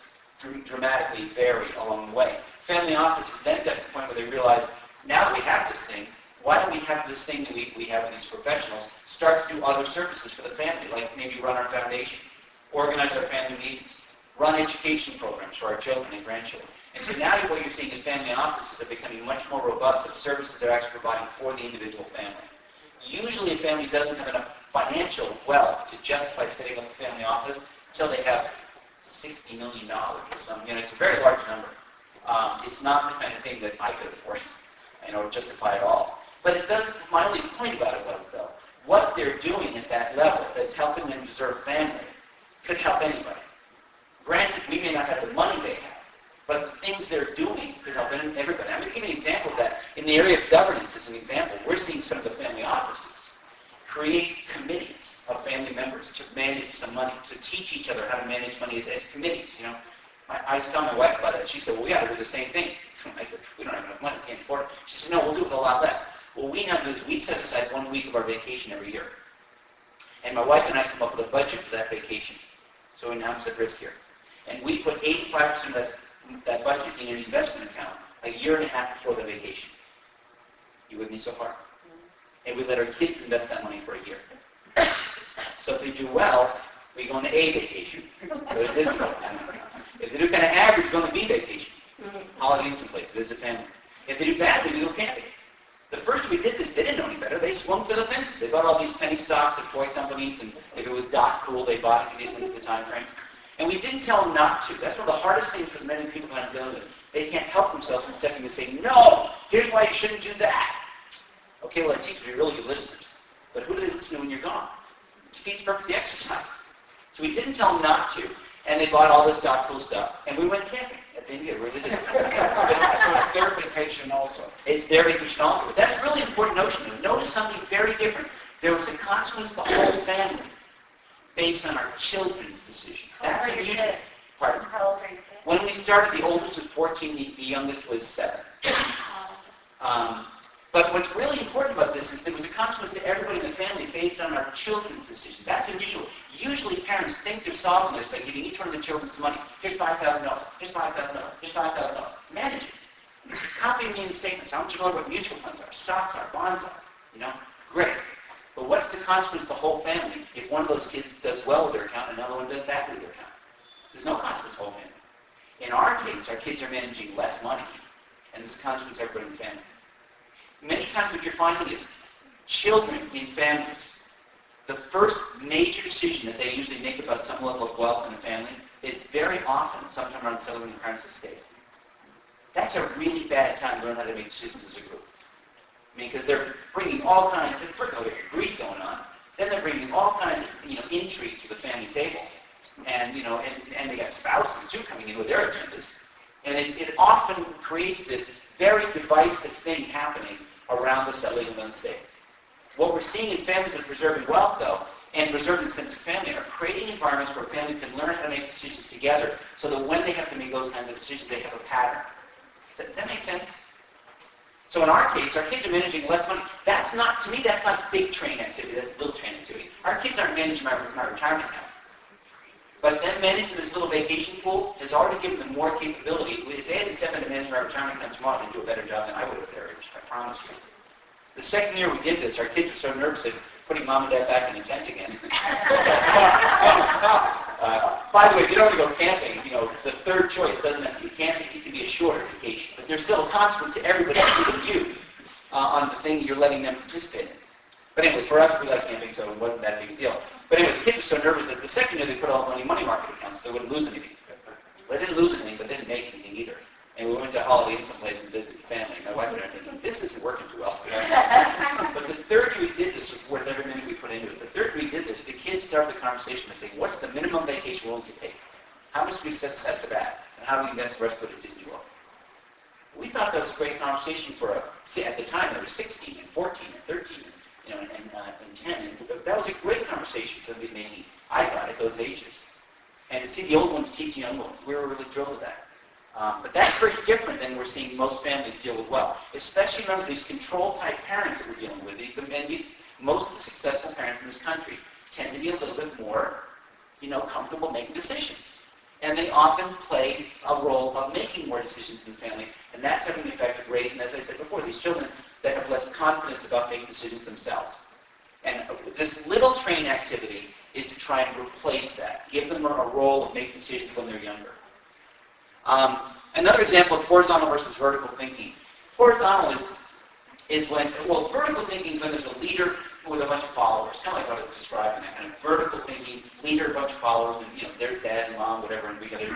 dramatically vary along the way. Family offices then got to the point where they realized, now that we have this thing, why don't we have this thing that we, we have with these professionals start to do other services for the family, like maybe run our foundation, organize our family meetings, run education programs for our children and grandchildren. And so now what you're seeing is family offices are becoming much more robust of services they're actually providing for the individual family. Usually a family doesn't have enough financial wealth to justify setting up a family office until they have $60 million or something. You know, it's a very large number. Um, it's not the kind of thing that I could afford, you know, justify at all. But it doesn't, my only point about it was, though, what they're doing at that level that's helping them preserve family could help anybody. Granted, we may not have the money they have, but the things they're doing could help everybody. I'm going to give you an example of that. In the area of governance, as an example, we're seeing some of the family offices create committees of family members to manage some money, to teach each other how to manage money as, as committees. You know, I, was telling my wife about it. She said, "Well, we got to do the same thing." I said, "We don't have enough money, can't afford it." She said, "No, we'll do it a lot less." What we now do is we set aside one week of our vacation every year, and my wife and I come up with a budget for that vacation. So now at risk here, and we put 85% of that, that budget in an investment account a year and a half before the vacation. You with me so far? And we let our kids invest that money for a year. So if they do well, we go on a vacation. If they do kind of average, go on a B vacation. Holiday in some place, visit family. If they do badly, we go camping. The first we did this, they didn't know any better. They swung for the fences. They bought all these penny stocks of toy companies, and if it was dot cool, they bought it decent at the time frame. And we didn't tell them not to. That's one of the hardest things for many people that I'm dealing with. They can't help themselves from stepping and saying, no, here's why you shouldn't do that. Okay, well, I teach them, you're really good listeners. But who do they listen to when you're gone? It defeats purpose the exercise. So we didn't tell them not to, and they bought all this dot cool stuff, and we went camping. At the end of the year, we really did. So it's their vacation also. It's their vacation also. But that's a really important notion. Notice something very different. There was a consequence to the whole family based on our children's decision. That's How old are your kids? Pardon? How old are kids? When we started, the oldest was 14, the, the youngest was 7. Um, but what's really important about this is there was a consequence to everybody in the family based on our children's decision. That's unusual. Usually parents think they're solving this by giving each one of the children some money. Here's $5,000, here's $5,000, here's $5,000. Manage it. Copy me in statements. I want you to know what mutual funds are, stocks are, bonds are. You know, great. But what's the consequence to the whole family if one of those kids does well with their account and another one does badly with their account? There's no consequence to the whole family. In our case, our kids are managing less money, and this is a consequence to everybody in the family. Many times what you're finding is children in families, the first major decision that they usually make about some level of wealth in the family is very often sometime around settling the parents' estate. That's a really bad time to learn how to make decisions as a group. I mean, because they're bringing all kinds, first of all, there's grief going on, then they're bringing all kinds of, you know, intrigue to the family table. And, you know, and, and they got spouses, too, coming in with their agendas. And it, it often creates this very divisive thing happening around the settling of an estate. What we're seeing in families that are preserving wealth, though, and preserving sense of family, are creating environments where family can learn how to make decisions together so that when they have to make those kinds of decisions, they have a pattern. Does that, does that make sense? So in our case, our kids are managing less money. That's not, to me, that's not big train activity. That's little train activity. Our kids aren't managing my, my retirement account. But them managing this little vacation pool has already given them more capability. If they had to step in to manage my retirement account tomorrow, they'd do a better job than I would at their age, I promise you. The second year we did this, our kids were so nervous at putting mom and dad back in the tent again. uh, by the way, if you don't want to go camping, you know, the third choice doesn't have to be camping. It can be a shorter vacation. But there's still a consequence to everybody, including you, uh, on the thing you're letting them participate in. But anyway, for us, we like camping, so it wasn't that big a deal. But anyway, the kids were so nervous that the second year they put all the money in money market accounts, they wouldn't lose anything. They didn't lose anything, but they didn't make anything either. And we went to Holiday Inn someplace and visited family. My wife and I were thinking, this isn't working too well. but the third year we did this was worth every minute we put into it. The third year we did this, the kids started the conversation by saying, what's the minimum vacation we're willing to take? How much do we set aside for that? And how do we invest the rest of it at Disney World? We thought that was a great conversation for a, see, at the time there were 16 and 14 and 13 and, you know, and, and, uh, and 10. And that was a great conversation for the making, I thought, at those ages. And to see the old ones teach the young ones, we were really thrilled with that. Um, but that's very different than we're seeing most families deal with well. Especially remember these control-type parents that we're dealing with. The, the, most of the successful parents in this country tend to be a little bit more, you know, comfortable making decisions. And they often play a role of making more decisions in the family, and that's having the effect of raising, as I said before, these children that have less confidence about making decisions themselves. And this little train activity is to try and replace that, give them a role of making decisions when they're younger. Um, another example of horizontal versus vertical thinking. Horizontal is, is when, well, vertical thinking is when there's a leader with a bunch of followers, kind of like what I was describing, that kind of vertical thinking, leader, bunch of followers, and, you know, their dad and mom, whatever, and we got to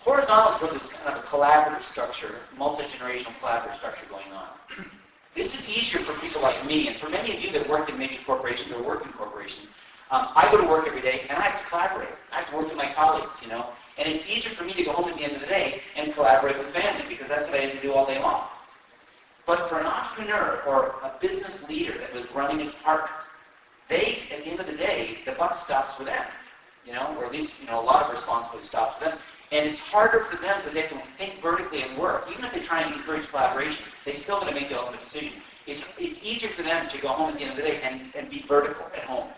Horizontal is where there's kind of a collaborative structure, multi-generational collaborative structure going on. This is easier for people like me, and for many of you that work in major corporations or work in corporations. Um, I go to work every day, and I have to collaborate. I have to work with my colleagues, you know. And it's easier for me to go home at the end of the day and collaborate with family because that's what I have to do all day long. But for an entrepreneur or a business leader that was running a department, they, at the end of the day, the buck stops with them, you know, or at least, you know, a lot of responsibility stops with them. And it's harder for them because they have to think vertically and work. Even if they try and encourage collaboration, they still got to make the ultimate decision. It's, it's easier for them to go home at the end of the day and, and be vertical at home.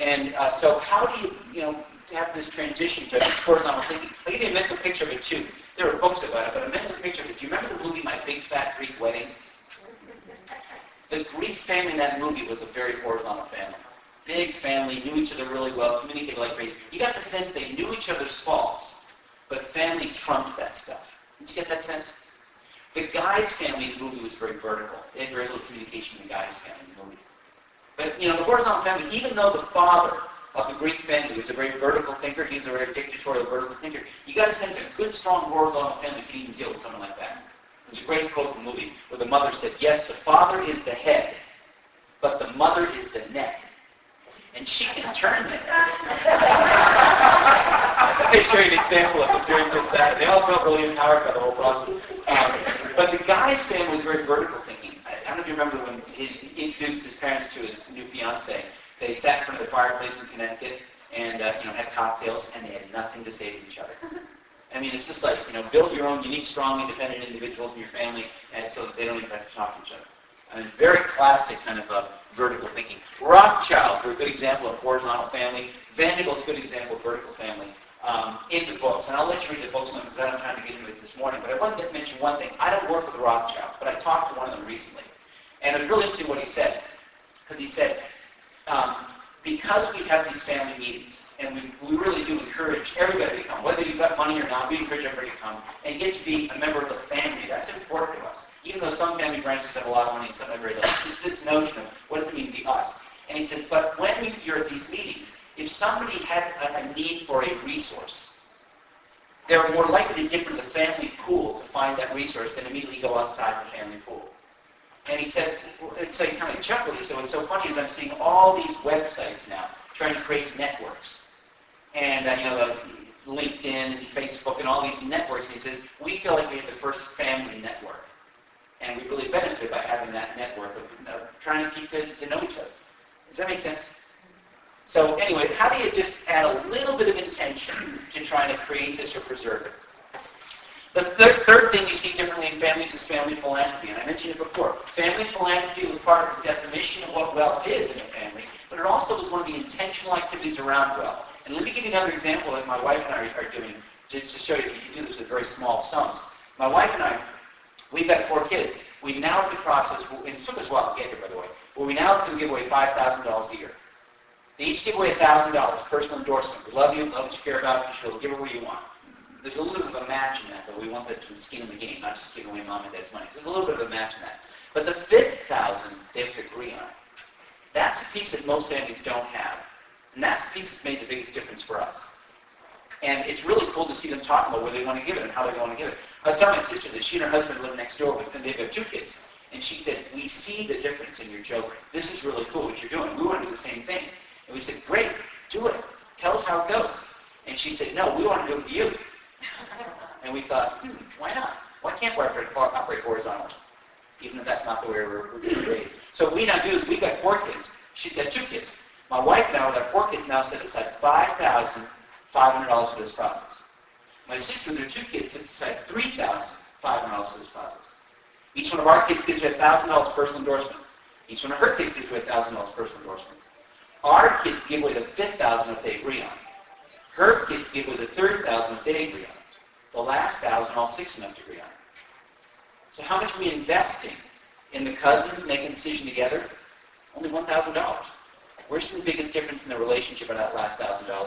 And uh, so how do you, you know, have this transition to horizontal thinking? I'll give you a mental picture of it too. There are books about it, but a mental picture of it. Do you remember the movie My Big Fat Greek wedding? The Greek family in that movie was a very horizontal family. Big family, knew each other really well, communicated like crazy. You got the sense they knew each other's faults, but family trumped that stuff. Did you get that sense? The guy's family in the movie was very vertical. They had very little communication in the guy's family in the movie. But, you know, the horizontal family, even though the father of the Greek family was a very vertical thinker, he was a very dictatorial vertical thinker, you got a sense a good, strong horizontal family can even deal with someone like that. There's a great quote from the movie where the mother said, yes, the father is the head, but the mother is the neck. And she can turn it. they show you an example of them doing just that. They all felt really empowered by the whole process. Um, but the guy's family was very vertical thinking. I, I don't know if you remember when he introduced his parents to his new fiance. They sat in front of the fireplace in Connecticut and uh, you know had cocktails, and they had nothing to say to each other. I mean, it's just like, you know, build your own unique, strong, independent individuals in your family, and so that they don't even have to talk to each other. I mean, very classic kind of uh, vertical thinking. Rothschild, are a good example of horizontal family. Vanderbilt's a good example of vertical family. Um, in the books, and I'll let you read the books on because I don't have time to get into it this morning, but I wanted to mention one thing. I don't work with the Rothschilds, but I talked to one of them recently. And it was really interesting what he said, because he said, um, because we have these family meetings, and we, we really do encourage everybody to come, whether you've got money or not, we encourage everybody to come and get to be a member of the family. That's important to us. Even though some family branches have a lot of money and some have very little. It's this notion of what does it mean to be us? And he said, but when you're at these meetings, if somebody had a, a need for a resource, they're more likely to dip into the family pool to find that resource than immediately go outside the family pool. And he said, it's like kind of chuckled. He said, what's so funny is I'm seeing all these websites now trying to create networks. And, uh, you know, the LinkedIn and Facebook and all these networks. And he says, we feel like we have the first family network. And we really benefit by having that network of, of trying to keep to, to know each other. Does that make sense? So anyway, how do you just add a little bit of intention to trying to create this or preserve it? The third, third thing you see differently in families is family philanthropy. And I mentioned it before. Family philanthropy was part of the definition of what wealth is in a family, but it also was one of the intentional activities around wealth. And let me give you another example that my wife and I are doing to, to show you that you can do this with very small sums. My wife and I, we've got four kids. We now in the process, and it took us a while to get here, by the way, but we now can give away $5,000 a year. They each give away $1,000, personal endorsement. We love you, love what you care about, you should give away what you want. There's a little bit of a match in that, but we want that to skin in the game, not just give away mom and dad's money. So there's a little bit of a match in that. But the fifth thousand, they have to agree on. That's a piece that most families don't have. And that's the piece that's made the biggest difference for us. And it's really cool to see them talk about where they want to give it and how they want to give it. I was telling my sister that she and her husband live next door with, and they've got two kids. And she said, we see the difference in your children. This is really cool what you're doing. We want to do the same thing. And we said, great, do it. Tell us how it goes. And she said, no, we want to do it with you. And we thought, hmm, why not? Why can't we operate, horizontally? Even if that's not the way we're, we're raised. So we now do we've got four kids. She's got two kids. My wife now, with our four kids, now set aside $5,500 for this process. My sister, with her two kids, set aside $3,500 for this process. Each one of our kids gives away $1,000 personal endorsement. Each one of her kids gives away $1,000 personal endorsement. Our kids give away the 5000 if they agree on. Her kids give away the 30000 if they agree on it. The last 1000 all six to agree on it. So how much are we investing in the cousins making a decision together? Only $1,000. Where's the biggest difference in the relationship of that last $1,000 though?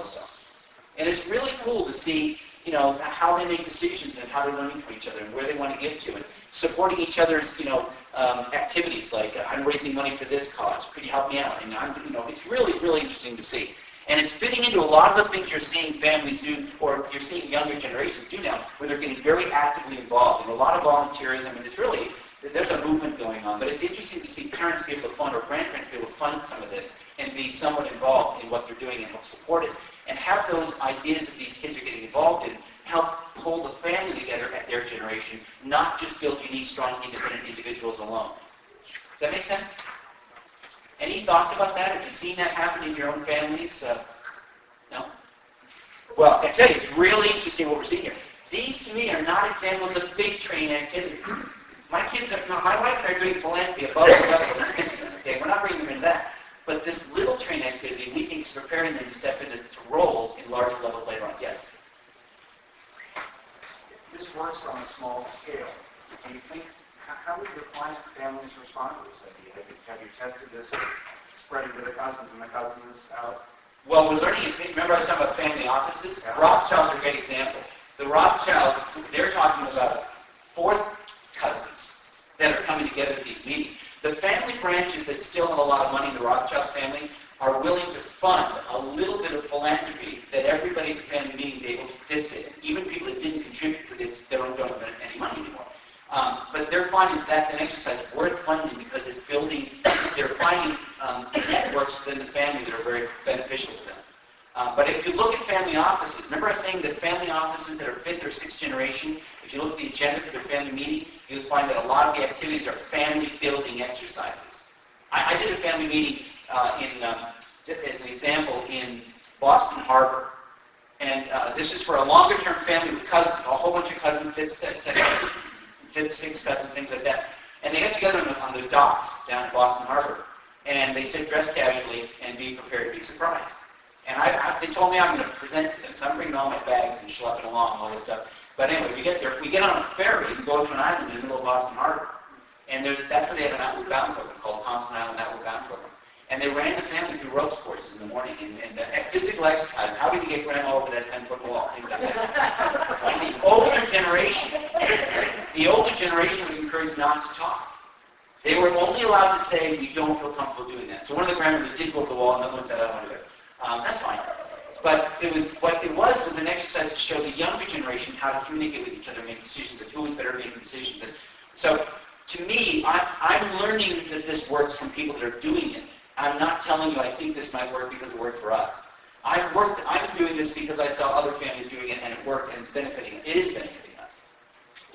And it's really cool to see, you know, how they make decisions and how they're learning from each other and where they want to get to and supporting each other's, you know, um, activities like uh, I'm raising money for this cause. Could you help me out? And I'm, you know, it's really, really interesting to see. And it's fitting into a lot of the things you're seeing families do, or you're seeing younger generations do now, where they're getting very actively involved. And a lot of volunteerism, and it's really, there's a movement going on. But it's interesting to see parents be able to fund, or grandparents be able to fund some of this, and be somewhat involved in what they're doing and help support it. And have those ideas that these kids are getting involved in help pull the family together at their generation, not just build unique, strong, independent individuals alone. Does that make sense? Any thoughts about that? Have you seen that happen in your own families? Uh, no? Well, I tell you, it's really interesting what we're seeing here. These, to me, are not examples of big train activity. My kids, are, my wife and I are doing philanthropy above the level. okay, we're not bringing them into that. But this little train activity, we think, is preparing them to step into roles in larger levels later on. Yes? This works on a small scale. Do you think How would your client families respond to this idea? Have you, tested this, spread it to the cousins and the cousins out? Well, we're learning, remember I was talking about family offices? Yeah. Rothschild's a great example. The Rothschilds, they're talking about fourth cousins that are coming together at these meetings. The family branches that still have a lot of money in the Rothschild family are willing to fund a little bit of philanthropy that everybody at the family meeting is able to participate in, even people that didn't contribute because they, they don't, don't have any money anymore. Um, but they're finding that's an exercise worth funding because it's building, they're finding um, networks within the family that are very beneficial to them. Uh, but if you look at family offices, remember I was saying that family offices that are fifth or sixth generation, if you look at the agenda for their family meeting, you'll find that a lot of the activities are family building exercises. I, I did a family meeting uh, in, um, as an example, in Boston Harbor. And uh, this is for a longer term family with cousins, a whole bunch of cousins, fifth, sixth, fifth, sixth cousins, things like that. And they got together on the, on the docks down at Boston Harbor. And they said dress casually and be prepared to be surprised. And I, I, they told me I'm going to present to them, so I'm bringing all my bags and schlepping along all this stuff. But anyway, we get there, we get on a ferry and go to an island in the middle of Boston Harbor. And there's, that's where they have an outward bound program called Thompson Island Outward Bound Program. And they ran the family through ropes courses in the morning and, and uh, physical exercise. How did you get grandma over that 10-foot wall? Things like that. And the older generation, the older generation was encouraged not to talk. They were only allowed to say, we don't feel comfortable doing that. So one of the grandmothers did go over the wall, and another one said, I don't want to do it. Um, that's fine. But it was what it was was an exercise to show the younger generation how to communicate with each other, and make decisions, and who was better at making decisions. And so, to me, I, I'm learning that this works from people that are doing it. I'm not telling you I think this might work because it worked for us. I've worked. I'm doing this because I saw other families doing it, and it worked, and it's benefiting. It is benefiting us.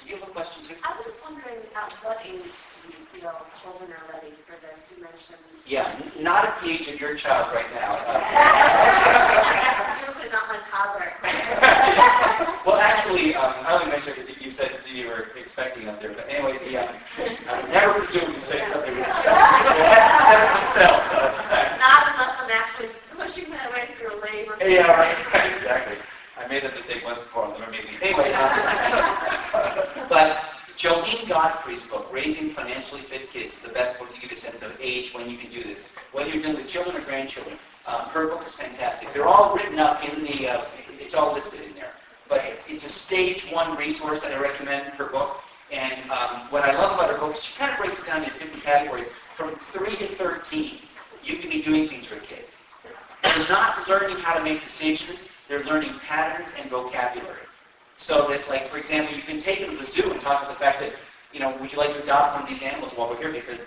Do you have a question too? I was wondering at what age do you feel children are ready for this? You mentioned. Yeah, n- not at the age of your child right now. Uh, Usually not my toddler. well, actually, um, I only mentioned because you said that you were expecting up there. But anyway, the, um, I would never presume to say something. To themselves. So that's a fact. Not unless I'm actually pushing my way through labor. Yeah, right, right, exactly. I made that mistake once before, never made me. Anyway, um, but Joline Godfrey's book, Raising Financially Fit Kids, is the best book to give you a sense of age when you can do this. Whether you're dealing with children or grandchildren, um, her book is fantastic. They're all written up in the, uh, it's all listed in there. But it's a stage one resource that I recommend her book. And um, what I love about her book is she kind of breaks it down into different categories. From 3 to 13, you can be doing things for kids. They're not learning how to make decisions. They're learning patterns and vocabulary. So that, like, for example, you can take them to the zoo and talk about the fact that, you know, would you like to adopt one of these animals while we're here? Because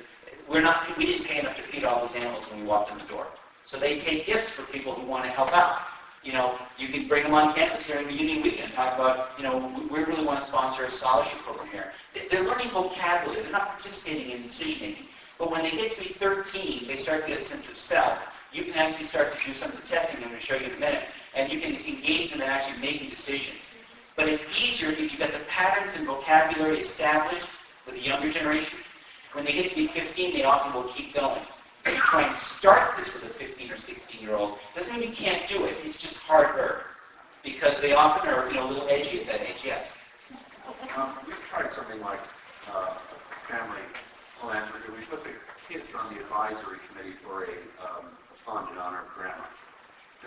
we're not, we didn't pay enough to feed all those animals when we walked in the door. So they take gifts for people who want to help out. You know, you can bring them on campus during the union weekend and talk about, you know, we really want to sponsor a scholarship program here. They- They're learning vocabulary. They're not participating in decision making. But when they get to be 13, they start to get a sense of self. You can actually start to do some of the testing I'm going to show you in a minute, and you can engage them in actually making decisions. But it's easier if you've got the patterns and vocabulary established with the younger generation. When they get to be 15, they often will keep going. If you try and start this with a 15 or 16 year old, doesn't mean you can't do it. It's just harder because they often are, you know, a little edgy at that age. Yes. Um, We've tried something like uh, family philanthropy. We put the kids on the advisory committee for a um, a fund in honor of grandma.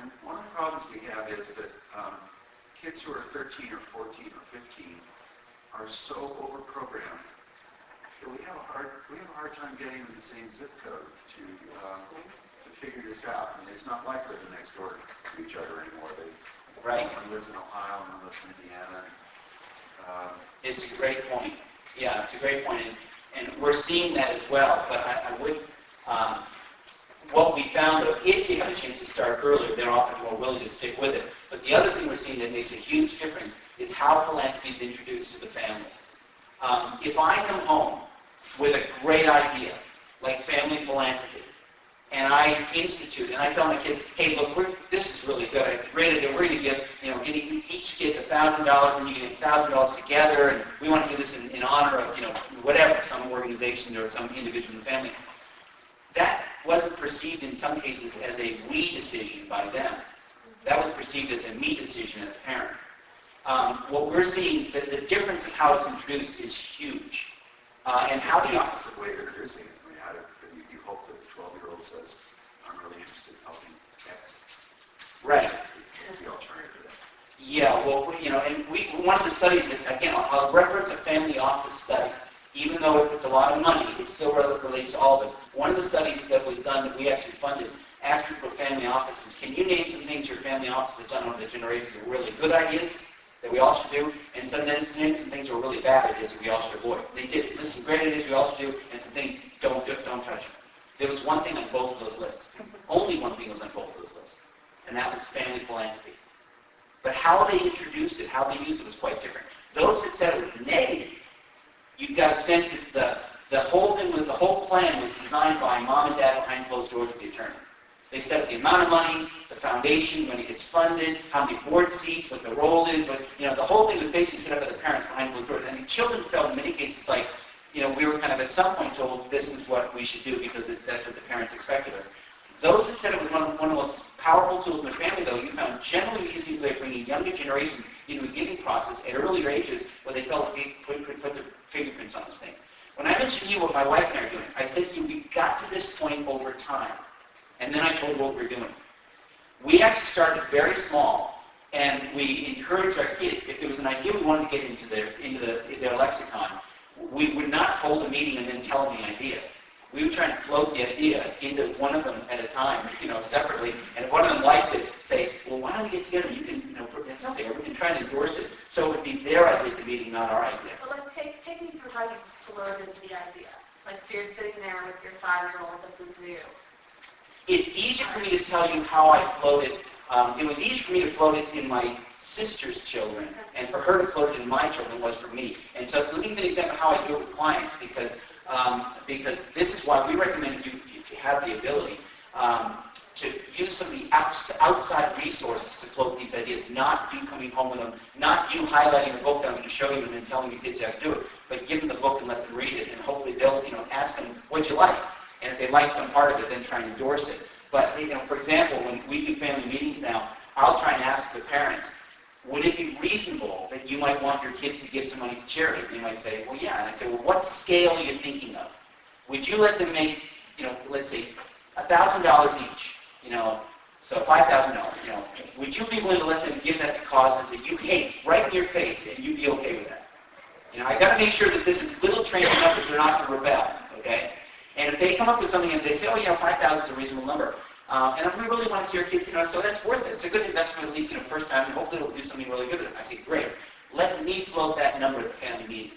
And one of the problems we have is that um, kids who are 13 or 14 or 15 are so overprogrammed we have a hard, we have a hard time getting the same zip code to, uh, to figure this out. I mean, it's not like living next door to each other anymore. They, Right. one lives in Ohio and one lives in Indiana. Um, It's a great point. Yeah, it's a great point, and, and we're seeing that as well. But I, I would, um, what we found, if you have a chance to start earlier, they're often more willing to stick with it. But the other thing we're seeing that makes a huge difference is how philanthropy is introduced to the family. Um, if I come home with a great idea, like family philanthropy, and I institute, and I tell my kids, hey, look, this is really good. I great idea. We're going to give, you know, give each kid a thousand dollars, and you get a thousand dollars together, and we want to do this in, in honor of, you know, whatever, some organization or some individual in the family. That wasn't perceived in some cases as a we decision by them. That was perceived as a me decision as a parent. Um, what we're seeing, the, the difference of how it's introduced is huge. Uh, and how do the opposite way of introducing it. I mean, how do, you, you hope that the twelve-year-old says, I'm really interested in helping X. right. It's the- alternative. Yeah, well, we- you know, and we, one of the studies, that, again, I'll reference a family office study. Even though it's a lot of money, it still rel- relates to all of us. One of the studies that was done, that we actually funded, asked for family offices, can you name some things your family office has done over the generations that were really good ideas that we all should do, and some, name some things that were really bad ideas that we all should avoid. They did, list some great ideas we all should do, and some things, don't, do- don't touch. There was one thing on both of those lists. Only one thing was on both of those lists, and that was family philanthropy. But how they introduced it, how they used it was quite different. Those that said it was negative, you got a sense that the, the whole thing was, the whole plan was designed by mom and dad behind closed doors with the attorney. They set up the amount of money, the foundation, when it gets funded, how many board seats, what the role is, what, you know, the whole thing was basically set up by the parents behind closed doors. And the children felt in many cases like, you know, we were kind of at some point told this is what we should do because it- that's what the parents expected us. Those that said it was one of, one of the most powerful tools in the family, though, you found generally easy way of bringing younger generations into a giving process at earlier ages where they felt they could, could put their fingerprints on this thing. When I mentioned to you what my wife and I are doing, I said to you, we got to this point over time. And then I told what we were doing. We actually started very small, and we encouraged our kids, if there was an idea we wanted to get into their, into the, their lexicon, we would not hold a meeting and then tell them the idea. We would try and float the idea into one of them at a time, you know, separately, and if one of them liked it, say, well, why don't we get together, you can, you know, put something, or we can try and endorse it, so it would be their idea at the meeting, not our idea. But like, take, take me through how you floated the idea. Like, so you're sitting there with your five-year-old at the zoo. It's easier for me to tell you how I floated. Um, it was easy for me to float it in my sister's children, and for her to float it in my children was for me. And so let me give an example of how I do it with clients, because um, because this is why we recommend you, if you have the ability, um, to use some of the outside resources to float these ideas, not you coming home with them, not you highlighting the book that I'm going to show you and then telling your kids how to do it, but give them the book and let them read it, and hopefully they'll, you know, ask them, what'd you like? And if they like some part of it, then try and endorse it. But, you know, for example, when we do family meetings now, I'll try and ask the parents, would it be reasonable that you might want your kids to give some money to charity? They might say, well, yeah. And I'd say, well, what scale are you thinking of? Would you let them make, you know, let's say, $1,000 each, you know, so $5,000, you know, would you be willing to let them give that to causes that you hate right in your face and you'd be okay with that? You know, I got to make sure that this is little trained enough that they're not going to rebel, okay? And if they come up with something and they say, oh, yeah, 5,000 is a reasonable number, uh, and we really want to see our kids, you know, so that's worth it. It's a good investment, at least in the first time, and hopefully it'll do something really good with it. I say, great. Let me float that number at the family meeting.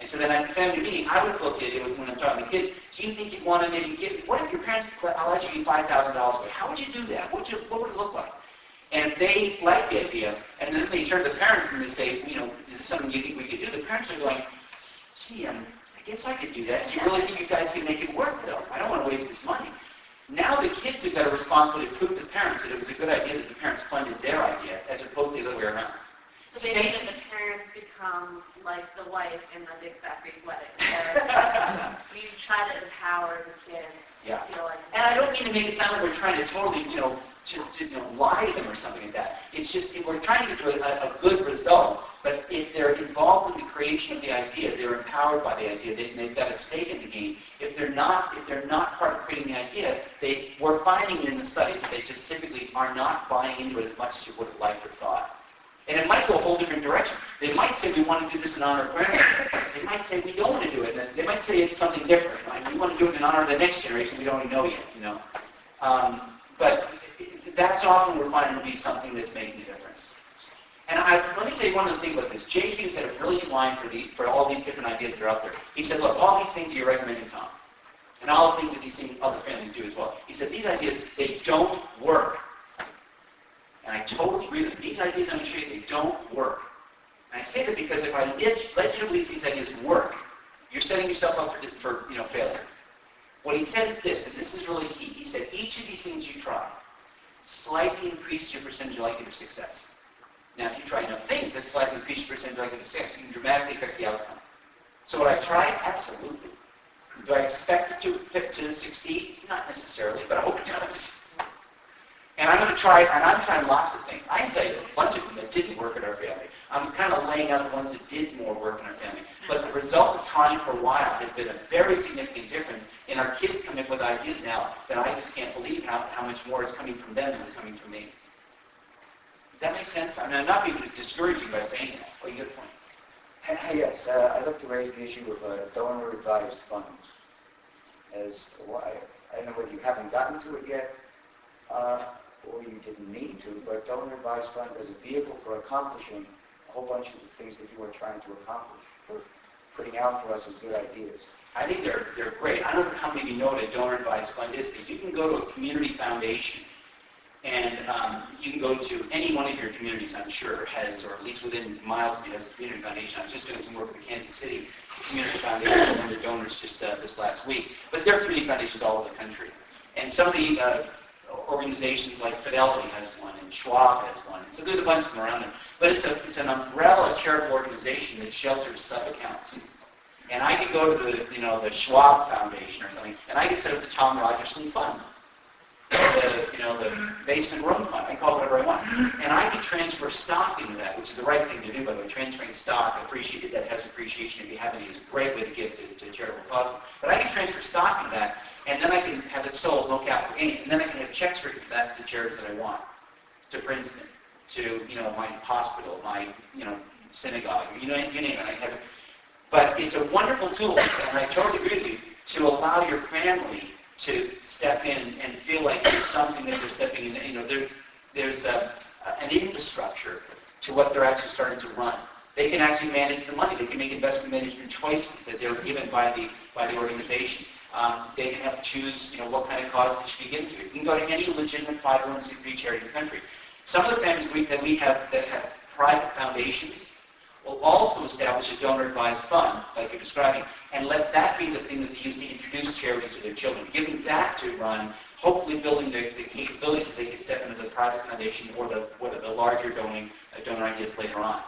And so then at the family meeting, I would float the idea when I'm talking to kids, do you think you'd want to maybe give, what if your parents, I'll let you give $5,000 away. How would you do that? What would, you, what would it look like? And if they like the idea, and then they turn to the parents and they say, you know, is this something you think we could do? The parents are going, gee, um, Guess I could do that. Do you really think you guys can make it work, though? I don't want to waste this money. Now the kids have got a responsibility to prove to the parents that it was a good idea that the parents funded their idea as opposed to the other way around. So basically, the parents become like the wife in the big fat Greek wedding. You try to empower the kids Yeah. to feel like. And I don't mean to make it sound like we're trying to totally, you know, to, to you know, lie to them or something like that. It's just we're trying to get to a, a good result, but if they're involved in the creation of the idea, they're empowered by the idea, they, they've got a stake in the game. If they're not, if they're not part of creating the idea, they, we're finding in the studies that they just typically are not buying into it as much as you would have liked or thought. And it might go a whole different direction. They might say we want to do this in honor of grandmother. They might say we don't want to do it. They might say it's something different. Like we want to do it in honor of the next generation we don't even know yet, you know. Um, but that's often we're finding to be something that's making difference. And I, let me tell you one other thing about this. Jay Hughes had a brilliant line for, the, for all these different ideas that are out there. He said, look, all these things you're recommending, Tom, and all the things that he's seen other families do as well. He said, these ideas, they don't work. And I totally agree with him. These ideas on the street, they don't work. And I say that because if I led you believe these ideas work, you're setting yourself up for, for you know, failure. What he said is this, and this is really key. He said, each of these things you try slightly increases your percentage likelihood of success. Now, if you try enough things, that slightly increases your percentage likelihood of success. You can dramatically affect the outcome. So would I try? Absolutely. Do I expect it to, to succeed? Not necessarily, but I hope it does. And I'm going to try, and I'm trying lots of things. I can tell you a bunch of them that didn't work in our family. I'm kind of laying out the ones that did more work in our family. But the result of trying for a while has been a very significant difference in our kids coming up with ideas now that I just can't believe how, how much more is coming from them than is coming from me. Does that make sense? I mean, I'm not being discouraging by saying that. Oh, you get a point. Yes, uh, I'd like to raise the issue of uh, donor advised funds. As, why- I don't know whether you haven't gotten to it yet, uh, or you didn't need to, but donor advised funds as a vehicle for accomplishing a whole bunch of the things that you are trying to accomplish, for putting out for us as good ideas. I think they're, they're great. I don't know how many of you know what a donor advised fund is, but you can go to a community foundation and um, you can go to any one of your communities, I'm sure, has, or at least within miles of you, has a community foundation. I was just doing some work with the Kansas City Community Foundation, one of their donors just uh, this last week. But there are community foundations all over the country. And some of the uh, organizations like Fidelity has one, and Schwab has one. So there's a bunch of them around there. But it's, a, it's an umbrella charitable organization that shelters sub-accounts. And I could go to the, you know, the Schwab Foundation or something, and I could set up the Tom Rogerson Fund the, you know, the basement room fund. I can call it whatever I want. And I can transfer stock into that, which is the right thing to do, by the way. Transferring stock, appreciated that has appreciation if you have any, is a great way to give to, to charitable causes. But I can transfer stock into that, and then I can have it sold, no capital gain, and then I can have checks written for that to charities that I want. To Princeton, to, you know, my hospital, my, you know, synagogue, you know, you name it. I have, but it's a wonderful tool, and I totally agree with you, to allow your family to step in and feel like it's something that they're stepping in. You know, there's there's a, an infrastructure to what they're actually starting to run. They can actually manage the money. They can make investment management choices that they're given by the by the organization. Um, they can have choose, you know, what kind of cause they should be given to. You can go to any legitimate 501c3 charity in the country. Some of the families we, that we have that have private foundations will also establish a donor-advised fund, like you're describing, and let that be the thing that they use to introduce charity to their children, giving that to run, hopefully building the, the capabilities that they can step into the private foundation or the, what are the larger donating, uh, donor ideas later on.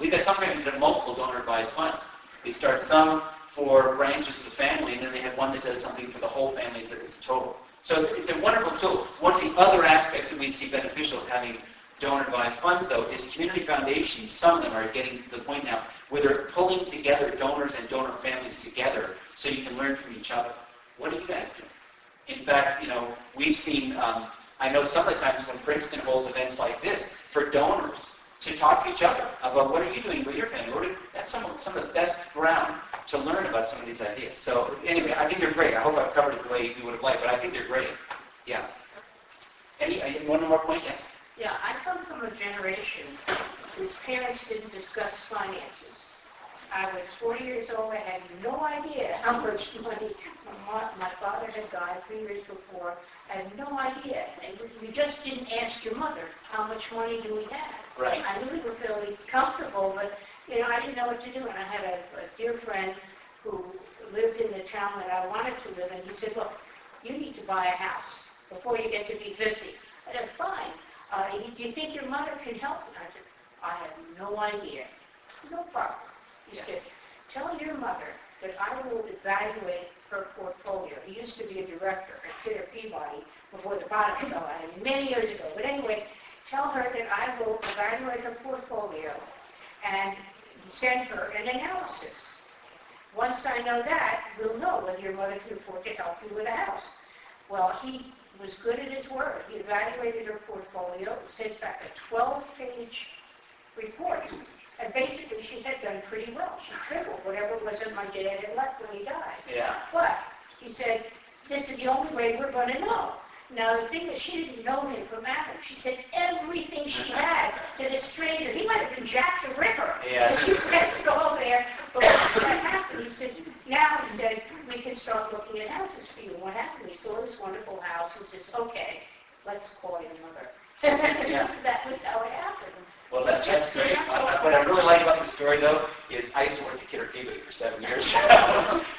We've got some families that have multiple donor-advised funds. They start some for branches of the family, and then they have one that does something for the whole family as a total. So it's, it's a wonderful tool. One of the other aspects that we see beneficial of having donor-advised funds, though, is community foundations. Some of them are getting to the point now where they're pulling together donors and donor families together so you can learn from each other. What are you guys doing? In fact, you know, we've seen, um, I know some of the times when Princeton holds events like this for donors to talk to each other about what are you doing with your family. That's some of, some of the best ground to learn about some of these ideas. So anyway, I think they're great. I hope I've covered it the way you would have liked, but I think they're great. Yeah. Any, any one more point? Yes. Yeah, I come from a generation whose parents didn't discuss finances. I was 40 years old, I had no idea how much money, my, mo- my father had died three years before, I had no idea. And you just didn't ask your mother, how much money do we have? Right. I knew we were fairly comfortable, but, you know, I didn't know what to do. And I had a, a dear friend who lived in the town that I wanted to live in. He said, look, you need to buy a house before you get to be 50. I said, fine. Uh, do you think your mother can help? And I said, I have no idea. No problem. He Yeah. said, tell your mother that I will evaluate her portfolio. He used to be a director at Kidder Peabody before the bottom fell out, of him, many years ago. But anyway, tell her that I will evaluate her portfolio and send her an analysis. Once I know that, we'll know whether your mother can afford to help you with a house. Well, he was good at his word. He evaluated her portfolio, sent back a 12-page report. And basically, she had done pretty well. She tripled whatever was in my dad had left when he died. Yeah. But he said, this is the only way we're going to know. Now, the thing is, she didn't know him from Adam. She said everything she had to this stranger. He might have been Jack the Ripper. Yeah. She said it all there. But that happened, he said, now he said, we can start looking at houses for you. What happened? He saw this wonderful house and says, okay, let's call your mother. Yeah. that was how it happened. Well, that, that's great. Uh, What I really like about the story, though, is I used to work at Kidder Peabody for seven years.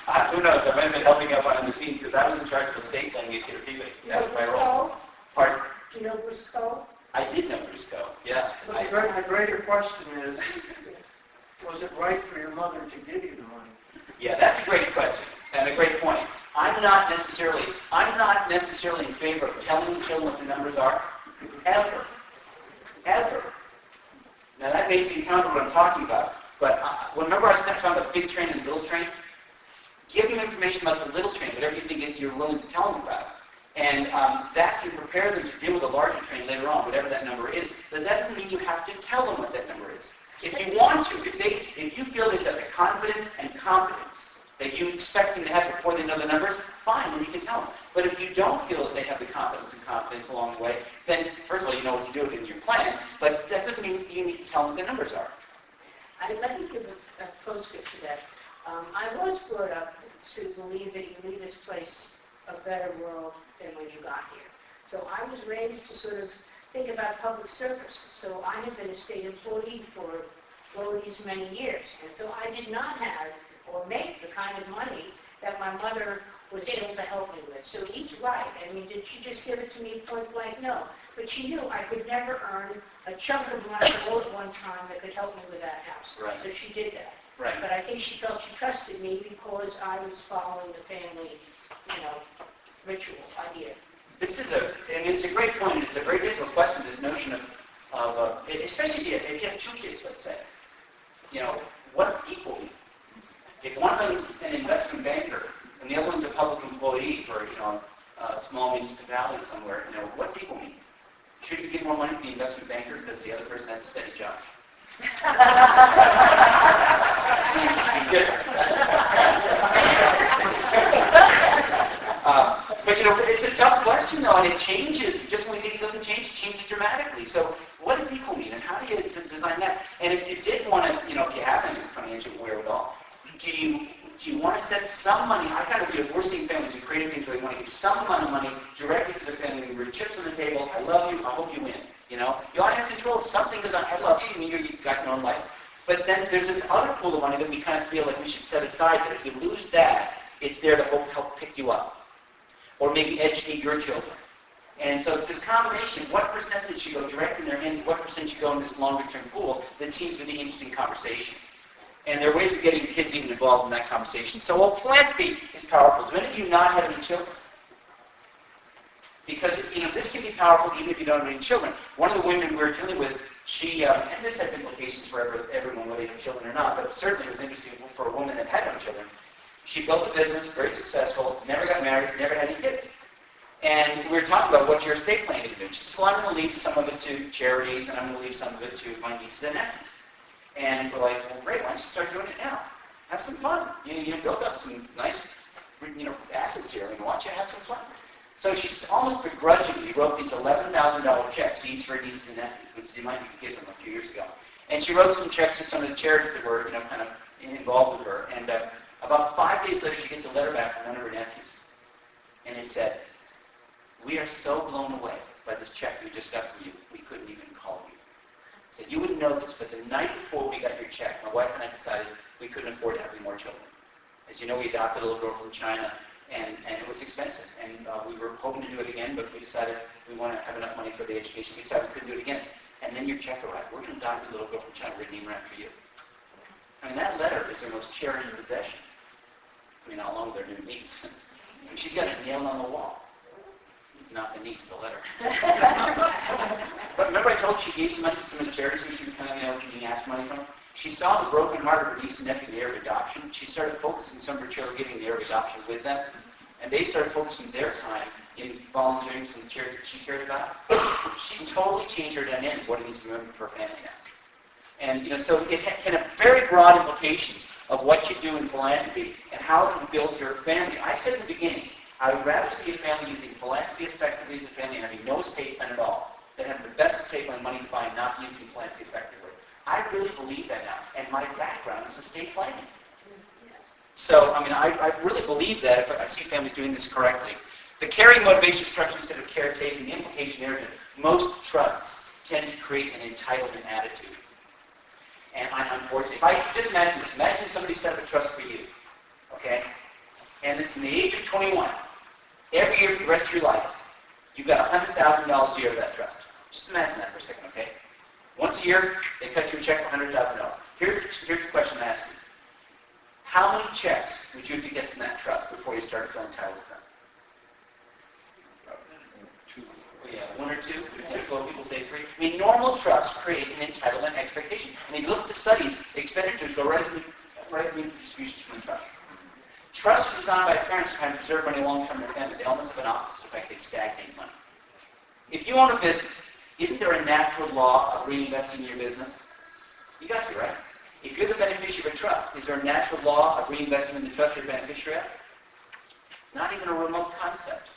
Uh, Who knows, I might have been helping out behind the scenes because I was in charge of estate planning at Kidder Peabody. That know was my Bruce role. Cole? Pardon? Do you know Bruce Cole? I did know Bruce Coe, yeah. But the I- the greater question is, was it right for your mother to give you the money? Yeah, that's a great question and a great point. I'm not necessarily, I'm not necessarily in favor of telling the children what the numbers are, ever, ever. Now that may seem counter to what I'm talking about, but uh, remember I found the big train and a little train, give them information about the little train, whatever you think you're willing to tell them about. And um, that can prepare them to deal with a larger train later on, whatever that number is. But that doesn't mean you have to tell them what that number is. If you want to, if they, if you feel they've got the confidence and confidence that you expect them to have before they know the numbers, fine, then you can tell them. But if you don't feel that they have the confidence and confidence along the way, then first of all, you know what to do within your plan, but that doesn't mean you need to tell them what the numbers are. I, let me give a, a postscript to that. Um, I was brought up to believe that you leave this place a better world than when you got here. So I was raised to sort of think about public service. So I have been a state employee for all these many years. And so I did not have or make the kind of money that my mother was able to help me with. So he's right. I mean, did she just give it to me point blank? No. But she knew I could never earn a chunk of money all at one time that could help me with that house. Right. So she did that. Right. But I think she felt she trusted me because I was following the family, you know, ritual idea. This is a, and it's a great point, it's a very difficult question, this notion of, of uh, especially if you, if you have two kids, let's say. You know, what's equal? If one of them's an investment banker and the other one's a public employee for, you know, a small municipality somewhere, you know, what's equal mean? Should you give more money to the investment banker because the other person has a steady job? Uh, but you know, it's a tough question though, and it changes. Just when we think it doesn't change, it changes dramatically. So what does equal mean, and how do you d- design that? And if you did want to, you know, if you have any financial wherewithal, do you do you want to set some money? I kind of view we're seeing families who creative things where they want to give some amount of money directly to the family, with chips on the table. I love you. I hope you win. You know, you ought to have control something because I love you. You you've got your own life. But then there's this other pool of money that we kind of feel like we should set aside. That if you lose that, it's there to help, help pick you up or maybe educate your children. And so it's this combination, what percentage should go directly in their hands, what percentage should go in this longer-term pool that seems to be the interesting conversation. And there are ways of getting kids even involved in that conversation. So while philanthropy is powerful, do any of you not have any children? Because you know this can be powerful even if you don't have any children. One of the women we were dealing with, she, um, and this has implications for every, everyone, whether you have children or not, but certainly was interesting for a woman that had no children. She built a business, very successful, never got married, never had any kids. And we were talking about what's your estate plan going to do. She said, well, I'm going to leave some of it to charities, and I'm going to leave some of it to my nieces and nephews. And we're like, well, great, why don't you start doing it now? Have some fun. You, know, you built up some nice, you know, assets here, and why don't you have some fun? So she almost begrudgingly wrote these $11,000 checks to each of her nieces and nephews, which she might have given them a few years ago. And she wrote some checks to some of the charities that were, you know, kind of involved with her. And uh, about five days later, she gets a letter back from one of her nephews. And it said, we are so blown away by this check we just got from you, we couldn't even call you. So you wouldn't know this, but the night before we got your check, my wife and I decided we couldn't afford to have any more children. As you know, we adopted a little girl from China, and, and it was expensive. And uh, we were hoping to do it again, but we decided we want to have enough money for the education. We decided we couldn't do it again. And then your check arrived. We're going to adopt a little girl from China. We're going to name her after you. I mean, that letter is their most cherished possession. I mean, along with their new niece. She's got it nailed on the wall. Not the niece, the letter. but remember I told you she gave some money to some of the charities who she was kind of, you know, getting asked money from? She saw the broken heart of her niece and nephew in the area of adoption. She started focusing some of her children giving the area adoption with them. And they started focusing their time in volunteering some charities that she cared about. She totally changed her dynamic, what it means to be a her family now. And, you know, so it can have very broad implications of what you do in philanthropy and how it can build your family. I said in the beginning, I would rather see a family using philanthropy effectively as a family and having no estate plan at all than have the best estate plan money to buy not using philanthropy effectively. I really believe that now, and my background is estate planning. So, I mean, I, I really believe that if I see families doing this correctly. The caring motivation structure instead of caretaking, the implication there is that most trusts tend to create an entitlement attitude. And I, unfortunately, if I just imagine this, imagine somebody set up a trust for you, okay? And from the age of 21, every year for the rest of your life, you've got $100,000 a year of that trust. Just imagine that for a second, okay? Once a year, they cut you a check for $100,000. Here's, here's the question I ask you. How many checks would you have to get from that trust before you started feeling entitled to them? Well, yeah, one or two. That's what people say three. I mean, normal trusts create an entitlement expectation. And if you look at the studies, the expenditures go right in right wing distribution between trust. Trust designed by parents to try and preserve money long-term almost have an opposite effect. They stagnate money. If you own a business, isn't there a natural law of reinvesting in your business? You got to, right? If you're the beneficiary of a trust, is there a natural law of reinvesting in the trust you're beneficiary of? Not even a remote concept.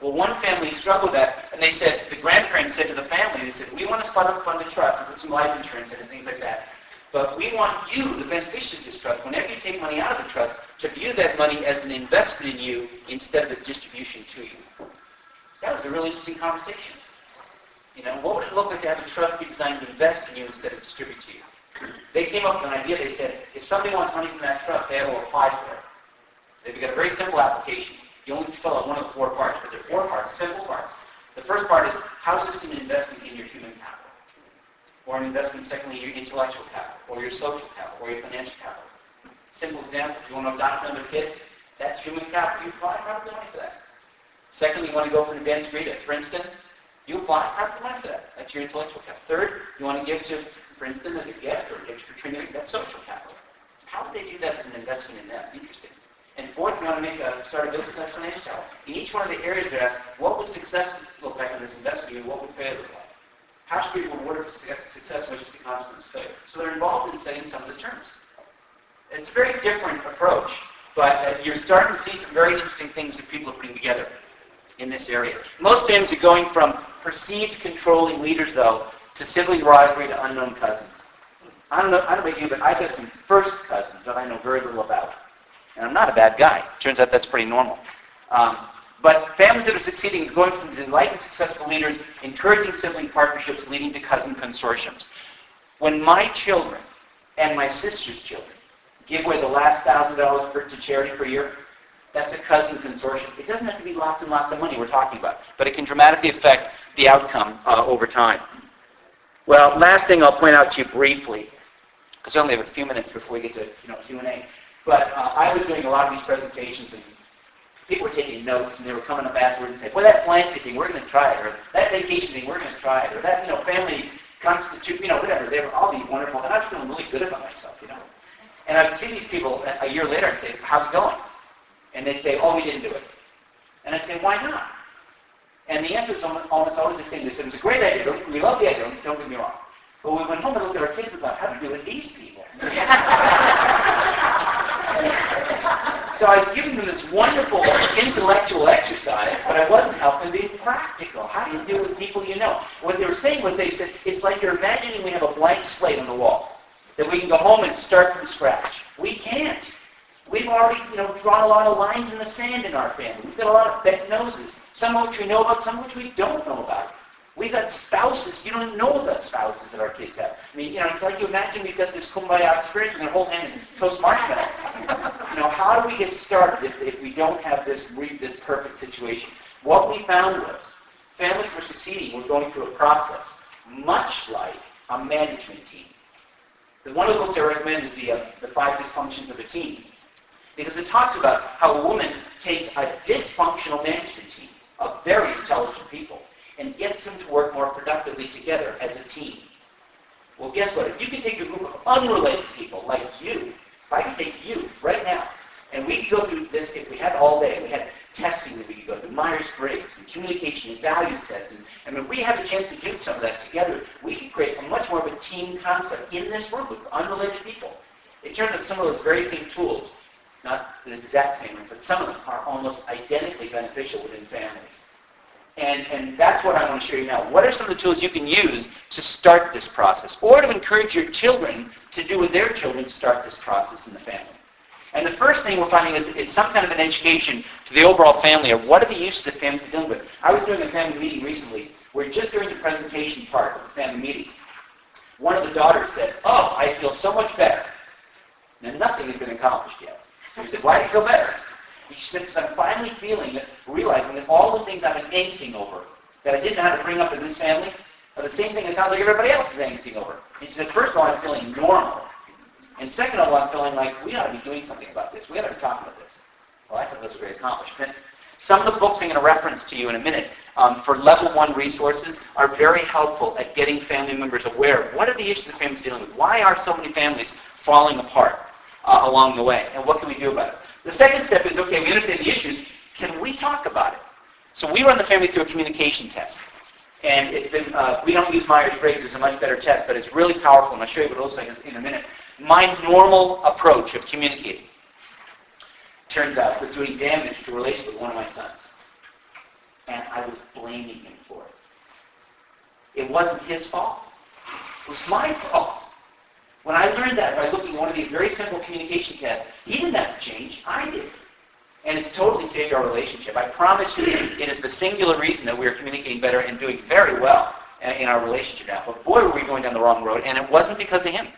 Well, one family struggled with that, and they said, the grandparents said to the family, they said, we want to start up fund a trust and put some life insurance in and things like that. But we want you, the beneficiary of this trust, whenever you take money out of the trust, to view that money as an investment in you instead of a distribution to you. That was a really interesting conversation. You know, what would it look like to have a trust be designed to invest in you instead of distribute to you? They came up with an idea. They said, if somebody wants money from that trust, they have to apply for it. They've got a very simple application. You only fill out one of the four parts, but there are four parts, simple parts. The first part is, how is this an investment in your human capital? Or an investment, secondly, your intellectual capital, or your social capital, or your financial capital. Simple example, if you want to adopt another kid, that's human capital. You apply private money for that. Secondly, you want to go for an advanced degree at Princeton, you apply private money for that. That's your intellectual capital. Third, you want to give to Princeton as a gift or a gift for that's social capital. How would they do that as an investment in them? Interesting. And fourth, you want to make a, start a business that's financial capital. In each one of the areas they're asked, what would success look like in this investment and what would failure look like? How should we reward success versus the consequence of failure? So they're involved in setting some of the terms. It's a very different approach, but uh, you're starting to see some very interesting things that people are putting together in this area. Most families are going from perceived controlling leaders, though, to simply rivalry to unknown cousins. I don't know, I don't know about you, but I've got some first cousins that I know very little about. And I'm not a bad guy. Turns out that's pretty normal. Um, but families that are succeeding are going from these enlightened, successful leaders, encouraging sibling partnerships, leading to cousin consortiums. When my children and my sister's children give away the last thousand dollars to charity per year, that's a cousin consortium. It doesn't have to be lots and lots of money we're talking about, but it can dramatically affect the outcome uh, over time. Well, last thing I'll point out to you briefly, because we only have a few minutes before we get to you know Q&A. But uh, I was doing a lot of these presentations, and people were taking notes, and they were coming up afterwards and saying, "Well, that philanthropy thing, we're going to try it," or "That vacation thing, we're going to try it," or "That you know family constitute, you know whatever." They were all these wonderful, and I was feeling really good about myself, you know. And I would see these people a year later and say, "How's it going?" And they'd say, "Oh, we didn't do it." And I'd say, "Why not?" And the answer is almost always the same. They said, "It was a great idea. We love the idea. Don't get me wrong." But we went home and looked at our kids and thought, "How do we do with these people?" So I was giving them this wonderful intellectual exercise, but I wasn't helping them be practical. How do you deal with people you know? What they were saying was they said, it's like you're imagining we have a blank slate on the wall, that we can go home and start from scratch. We can't. We've already, you know, drawn a lot of lines in the sand in our family. We've got a lot of bent noses, some of which we know about, some of which we don't know about. We've got spouses. You don't know the spouses that our kids have. I mean, you know, it's like you imagine we've got this kumbaya experience and they're holding hand and toast marshmallows. you know, how do we get started if, if we don't have this this perfect situation? What we found was families were succeeding were going through a process much like a management team. One of the books I recommend is the, uh, the Five Dysfunctions of a Team. Because it talks about how a woman takes a dysfunctional management team of very intelligent people and gets them to work more productively together as a team. Well, guess what? If you can take a group of unrelated people like you, if I can take you right now, and we could go through this, if we had all day, we had testing that we could go through, Myers-Briggs and communication and values testing, and when we have a chance to do some of that together, we could create a much more of a team concept in this room with unrelated people. It turns out some of those very same tools, not the exact same, but some of them are almost identically beneficial within families. And, and that's what I want to show you now. What are some of the tools you can use to start this process or to encourage your children to do with their children to start this process in the family? And the first thing we're finding is, is some kind of an education to the overall family of what are the uses that families are dealing with. I was doing a family meeting recently where just during the presentation part of the family meeting, one of the daughters said, oh, I feel so much better. Now, nothing had been accomplished yet. So said, why do you feel better? Because I'm finally feeling that, realizing that all the things I've been angsting over, that I didn't know how to bring up in this family, are the same thing it sounds like everybody else is angsting over. And she said, first of all, I'm feeling normal. And second of all, I'm feeling like we ought to be doing something about this. We ought to be talking about this. Well, I thought that was a great accomplishment. Some of the books I'm going to reference to you in a minute um, for level one resources are very helpful at getting family members aware of what are the issues the family's dealing with. Why are so many families falling apart? uh, along the way. And what can we do about it? The second step is, okay, we understand the issues. Can we talk about it? So we run the family through a communication test. And it's been, uh, we don't use Myers-Briggs. It's a much better test, but it's really powerful, and I'll show you what it looks like in a minute. My normal approach of communicating turns out was doing damage to a relationship with one of my sons. And I was blaming him for it. It wasn't his fault. It was my fault. When I learned that by looking at one of these very simple communication tests, he didn't have to change. I did. And it's totally saved our relationship. I promise you, it is the singular reason that we are communicating better and doing very well in our relationship now. But boy, were we going down the wrong road, and it wasn't because of him.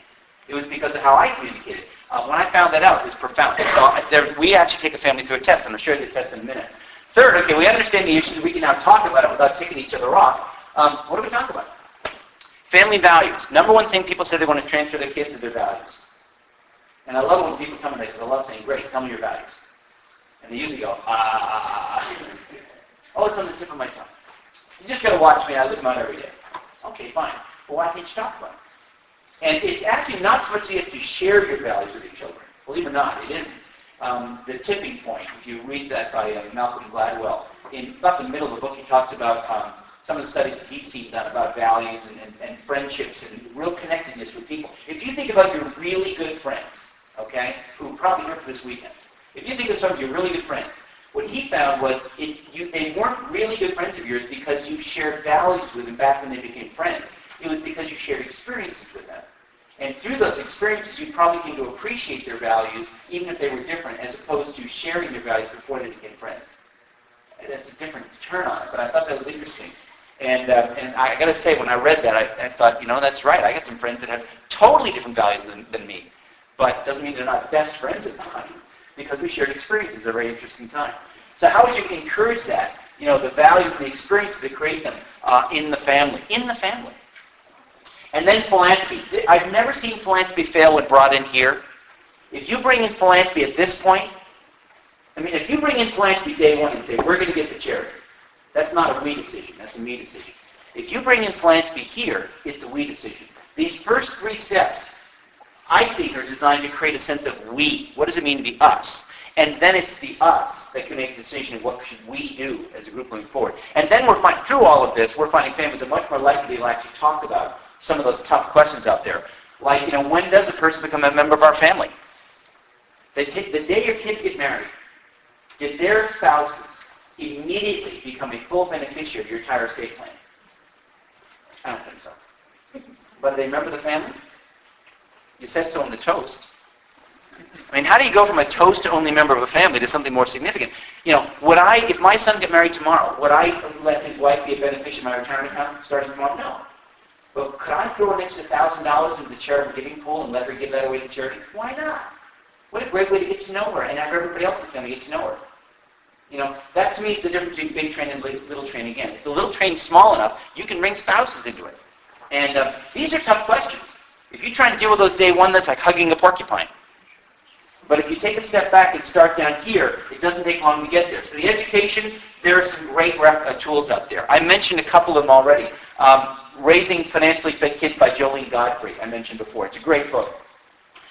It was because of how I communicated. Uh, when I found that out, it was profound. So uh, there, we actually take a family through a test, I'm going to show you the test in a minute. Third, okay, we understand the issues. We can now talk about it without ticking each other off. Um, what do we talk about? Family values. Number one thing people say they want to transfer their kids is their values. And I love it when people tell me that because I love saying, great, tell me your values. And they usually go, ah. Oh, it's on the tip of my tongue. You just got to watch me. I live them out every day. Okay, fine. Well, why can't you talk about it? And it's actually not so much that you have to share your values with your children. Believe it or not, it isn't. Um, the tipping point, if you read that by uh, Malcolm Gladwell, in about the middle of the book he talks about um, some of the studies that he's seen done about values and, and, and friendships and real connectedness with people. If you think about your really good friends, okay, who probably here for this weekend, if you think of some of your really good friends, what he found was it, you, they weren't really good friends of yours because you shared values with them back when they became friends. It was because you shared experiences with them. And through those experiences, you probably came to appreciate their values, even if they were different, as opposed to sharing their values before they became friends. That's a different turn on it, but I thought that was interesting. And, uh, and I got to say, when I read that, I, I, thought, you know, that's right. I got some friends that have totally different values than, than me. But doesn't mean they're not best friends at time, because we shared experiences at a very interesting time. So how would you encourage that? You know, the values and the experiences that create them uh, in the family. In the family. And then philanthropy. I've never seen philanthropy fail when brought in here. If you bring in philanthropy at this point, I mean, if you bring in philanthropy day one and say, we're going to get to charity, that's not a we decision. That's a me decision. If you bring in philanthropy here, it's a we decision. These first three steps, I think, are designed to create a sense of we. What does it mean to be us? And then it's the us that can make the decision of what should we do as a group going forward. And then we're finding, through all of this, we're finding families are much more likely to actually talk about some of those tough questions out there. Like, you know, when does a person become a member of our family? They take, the day your kids get married, did their spouses immediately become a full beneficiary of your entire estate plan? I don't think so. But they remember the family? You said so in the toast. I mean, how do you go from a toast to only member of a family to something more significant? You know, would I, if my son get married tomorrow, would I let his wife be a beneficiary of my retirement account starting tomorrow? No. But could I throw an extra thousand dollars into the charitable giving pool and let her give that away to charity? Why not? What a great way to get to know her and have everybody else in the family get to know her. You know, that to me is the difference between big train and little train again. If the little train's small enough, you can bring spouses into it. And uh, these are tough questions. If you try to deal with those day one, that's like hugging a porcupine. But if you take a step back and start down here, it doesn't take long to get there. So the education, there are some great uh, tools out there. I mentioned a couple of them already. Um, Raising Financially Fit Kids by Joline Godfrey, I mentioned before. It's a great book.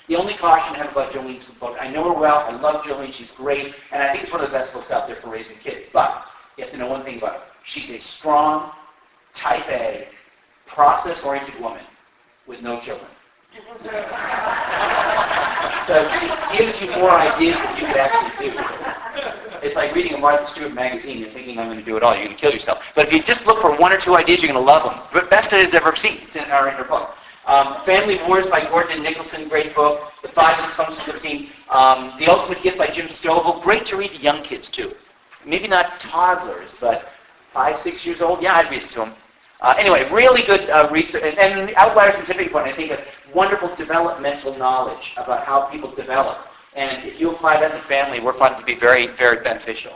The only caution I have about Joline's book, I know her well, I love Joline, she's great, and I think it's one of the best books out there for raising kids. But you have to know one thing about her. She's a strong, type A, process-oriented woman with no children. so she gives you more ideas than you could actually do. It's like reading a Martha Stewart magazine and thinking I'm going to do it all. You're going to kill yourself. But if you just look for one or two ideas, you're going to love them. But best it has ever seen. In our, in our book. Um, Family Wars by Gordon and Nicholson, great book. The Five Dysfunctions of Team. Um, the Ultimate Gift by Jim Stovall, great to read to young kids too. Maybe not toddlers, but five, six years old. Yeah, I'd read it to them. Uh, anyway, really good uh, research. And, and the Outlier Scientific Point, I think, a wonderful developmental knowledge about how people develop. And if you apply that the family, we're finding to be very, very beneficial.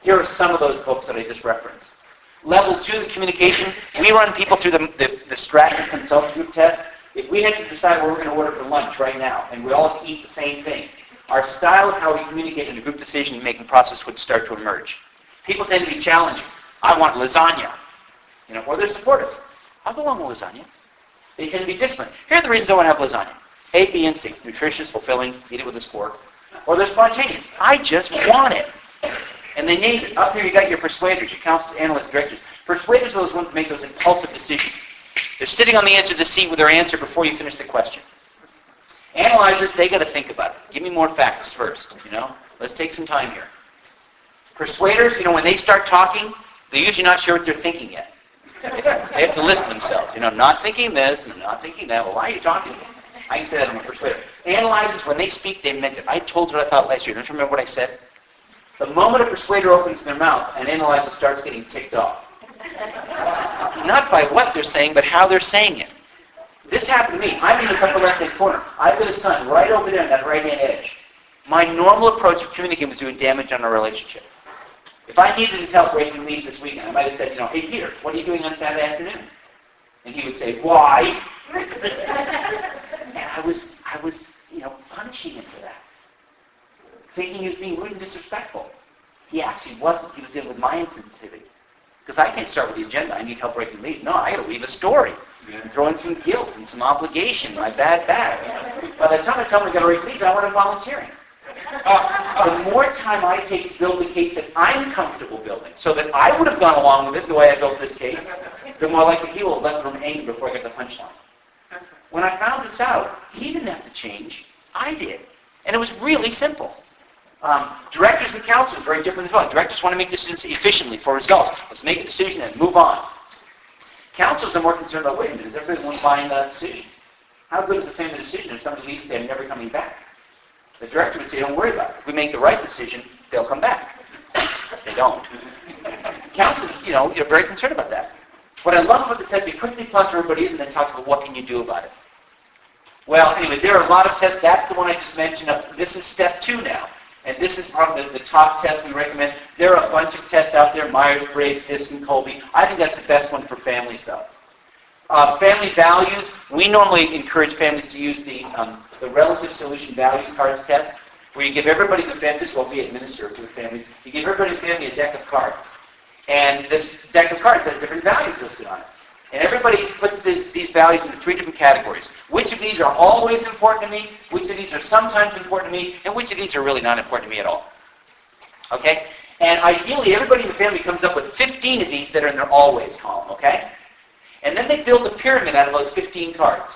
Here are some of those books that I just referenced. Level two, the communication. We run people through the, the, the Stratton Consult Group test. If we had to decide what we're going to order for lunch right now, and we all eat the same thing, our style of how we communicate in the group decision-making process would start to emerge. People tend to be challenging. I want lasagna. You know, or they're supportive. I'll go along with lasagna. They tend to be disciplined. Here are the reasons I want to have lasagna. A, B, and C. Nutritious, fulfilling, eat it with a fork. Or they're spontaneous. I just want it. And they name it. Up here you got your persuaders, your counselors, analysts, directors. Persuaders are those ones that make those impulsive decisions. They're sitting on the edge of the seat with their answer before you finish the question. Analyzers, they got to think about it. Give me more facts first, you know? Let's take some time here. Persuaders, you know, when they start talking, they're usually not sure what they're thinking yet. They have to listen themselves. You know, not thinking this and not thinking that. Well, why are you talking? I can say that I'm a persuader. Analyzers, when they speak, they meant it. I told what I thought last year. Don't you remember what I said? The moment a persuader opens their mouth, an analyzer starts getting ticked off. Not by what they're saying, but how they're saying it. This happened to me. I'm in this upper left-hand corner. I've got a son right over there on that right-hand edge. My normal approach of communicating was doing damage on our relationship. If I needed his help breaking leaves this weekend, I might have said, you know, hey Peter, what are you doing on Saturday afternoon? And he would say, why? and I was, I was, you know, punishing him. Thinking he was being rude and disrespectful. He actually wasn't. He was dealing with my insensitivity. Because I can't start with the agenda. I need help breaking leaves. No, I got to weave a story. And throw in some guilt and some obligation, my bad bad. By the time I tell him I got to break leaves, I want him volunteering. Uh, the more time I take to build the case that I'm comfortable building, so that I would have gone along with it the way I built this case, the more likely he will have left from angry before I get the punchline. When I found this out, he didn't have to change. I did. And it was really simple. Um, directors and are very different as well. Directors want to make decisions efficiently for results. Let's make a decision and move on. Counselors are more concerned about, wait a minute, is everybody one buying that decision? How good is the family decision if somebody leaves and never coming back? The director would say, don't worry about it. If we make the right decision, they'll come back. They don't. Counselors, you know, you're very concerned about that. What I love about the test, you quickly plus everybody is and then talk about what can you do about it. Well, anyway, there are a lot of tests. That's the one I just mentioned. This is step two now. And this is probably the, the top test we recommend. There are a bunch of tests out there, Myers-Briggs, DISC, and Kolbe. I think that's the best one for families, though. Uh, family values, we normally encourage families to use the, um, the relative solution values cards test, where you give everybody in the family, this will be administered to the families, you give everybody in the family a deck of cards. And this deck of cards has different values listed on it. And everybody puts this, these values into three different categories. Which of these are always important to me? Which of these are sometimes important to me? And which of these are really not important to me at all? Okay? And ideally, everybody in the family comes up with 15 of these that are in their always column, okay? And then they build a pyramid out of those 15 cards.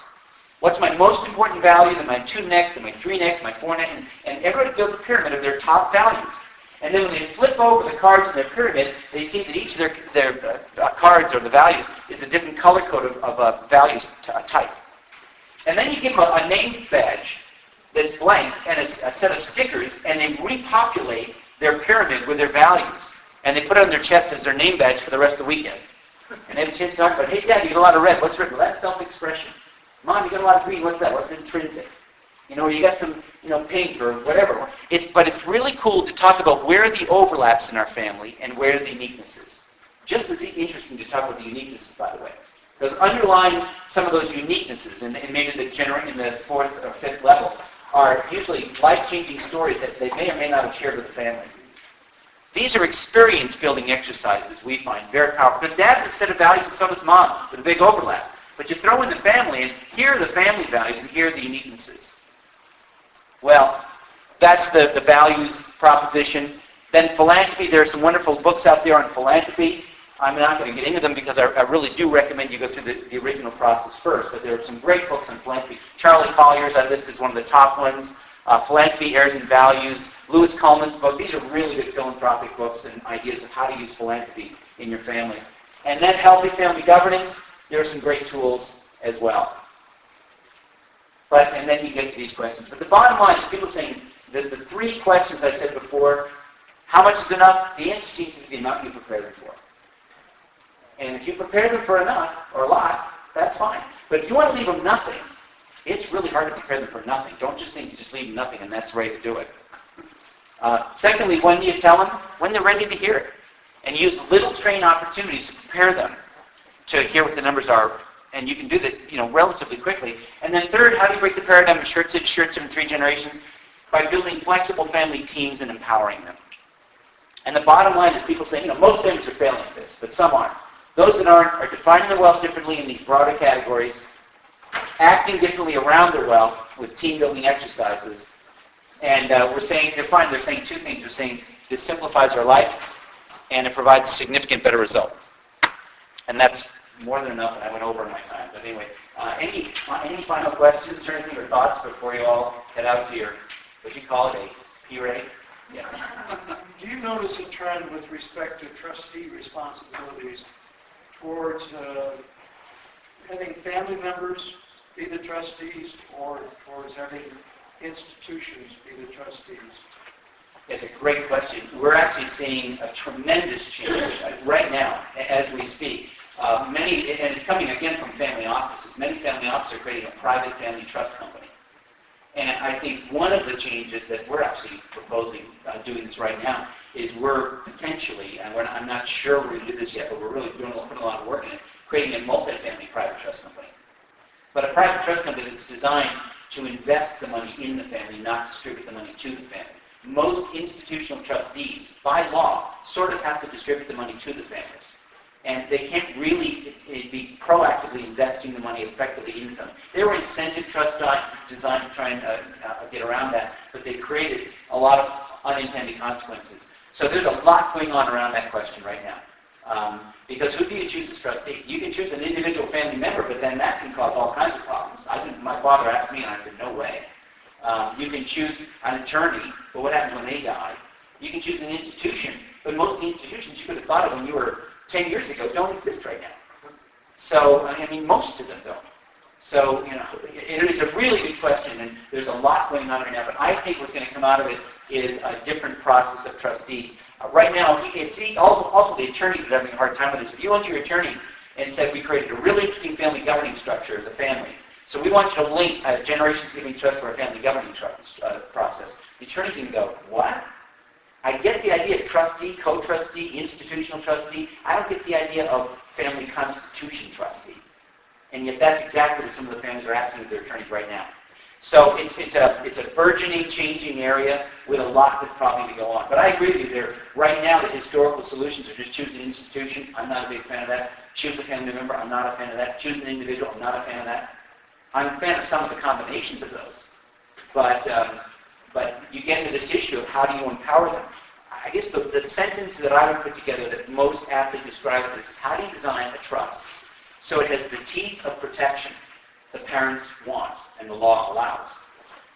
What's my most important value, then my two next, then my three next, my four next, and, and everybody builds a pyramid of their top values. And then when they flip over the cards in their pyramid, they see that each of their, their uh, cards or the values is a different color code of, of uh, values t- uh, type. And then you give them a, a name badge that's blank and it's a set of stickers, and they repopulate their pyramid with their values. And they put it on their chest as their name badge for the rest of the weekend. And they have a chance to talk about, hey, Dad, you got a lot of red. What's red? Well, that's self-expression. Mom, you got a lot of green. What's that? What's intrinsic? You know, you got some, you know, pink or whatever. It's, but it's really cool to talk about where the overlaps in our family and where the uniquenesses. Just as interesting to talk about the uniquenesses, by the way. Because underlying some of those uniquenesses, and, and maybe the gener- in the fourth or fifth level, are usually life-changing stories that they may or may not have shared with the family. These are experience-building exercises we find very powerful. Because dad has a set of values and so does mom, with a big overlap. But you throw in the family, and here are the family values, and here are the uniquenesses. Well, that's the, the values proposition. Then philanthropy, there are some wonderful books out there on philanthropy. I'm not going to get into them because I, I really do recommend you go through the, the original process first, but there are some great books on philanthropy. Charlie Collier's I list as one of the top ones. Uh, philanthropy, Heirs and Values. Lewis Cullman's book. These are really good philanthropic books and ideas of how to use philanthropy in your family. And then Healthy Family Governance. There are some great tools as well. But, and then you get to these questions. But the bottom line is people saying that the three questions I said before, how much is enough? The answer seems to be the amount you prepare them for. And if you prepare them for enough, or a lot, that's fine. But if you want to leave them nothing, it's really hard to prepare them for nothing. Don't just think you just leave them nothing and that's the way to do it. Uh, secondly, when you tell them, when they're ready to hear it. And use little train opportunities to prepare them to hear what the numbers are and you can do that, you know, relatively quickly. And then third, how do you break the paradigm of shirts in, shirts in three generations? By building flexible family teams and empowering them. And the bottom line is people say, you know, most families are failing at this, but some aren't. Those that aren't are defining their wealth differently in these broader categories, acting differently around their wealth, with team building exercises. And uh, we're saying, they're fine, they're saying two things. They're saying this simplifies our life and it provides a significant better result. And that's more than enough, and I went over my time. But anyway, uh, any, any final questions or anything or thoughts before you all head out to your, what you call it, a P-rade? Yes. Do you notice a trend with respect to trustee responsibilities towards uh, having family members be the trustees or towards having institutions be the trustees? It's a great question. We're actually seeing a tremendous change right now as we speak. Uh, Many, and it's coming again from family offices. Many family offices are creating a private family trust company. And I think one of the changes that we're actually proposing, uh, doing this right now, is we're potentially, and we're not, I'm not sure we're going to do this yet, but we're really doing, putting a lot of work in it, creating a multifamily private trust company. But a private trust company that's designed to invest the money in the family, not distribute the money to the family. Most institutional trustees, by law, sort of have to distribute the money to the families. And they can't really eh, be proactively investing the money effectively into them. There were incentive trusts di- designed to try and uh, uh, get around that, but they created a lot of unintended consequences. So there's a lot going on around that question right now. Um, because who do you choose as trustee? You can choose an individual family member, but then that can cause all kinds of problems. I my father asked me, and I said, no way. Um, you can choose an attorney, but what happens when they die? You can choose an institution, but most of the institutions you could have thought of when you were 10 years ago don't exist right now. So, I mean, most of them don't. So, you know, it is a really good question, and there's a lot going on right now, but I think what's going to come out of it is a different process of trustees. Uh, right now, it's also, the attorneys are having a hard time with this. If you went to your attorney and said, we created a really interesting family governing structure as a family, so we want you to link a generations giving trust for a family governing trust, uh, process, the attorney's going to go, what? I get the idea of trustee, co-trustee, institutional trustee. I don't get the idea of family constitution trustee. And yet that's exactly what some of the families are asking of their attorneys right now. So it's, it's, a, it's a burgeoning, changing area with a lot that's probably to go on. But I agree with you there. Right now, the historical solutions are just choose an institution. I'm not a big fan of that. Choose a family member. I'm not a fan of that. Choose an individual. I'm not a fan of that. I'm a fan of some of the combinations of those. But, um, but you get into this issue of how do you empower them. I guess the, the sentence that I would put together that most aptly describes this is how do you design a trust so it has the teeth of protection the parents want and the law allows,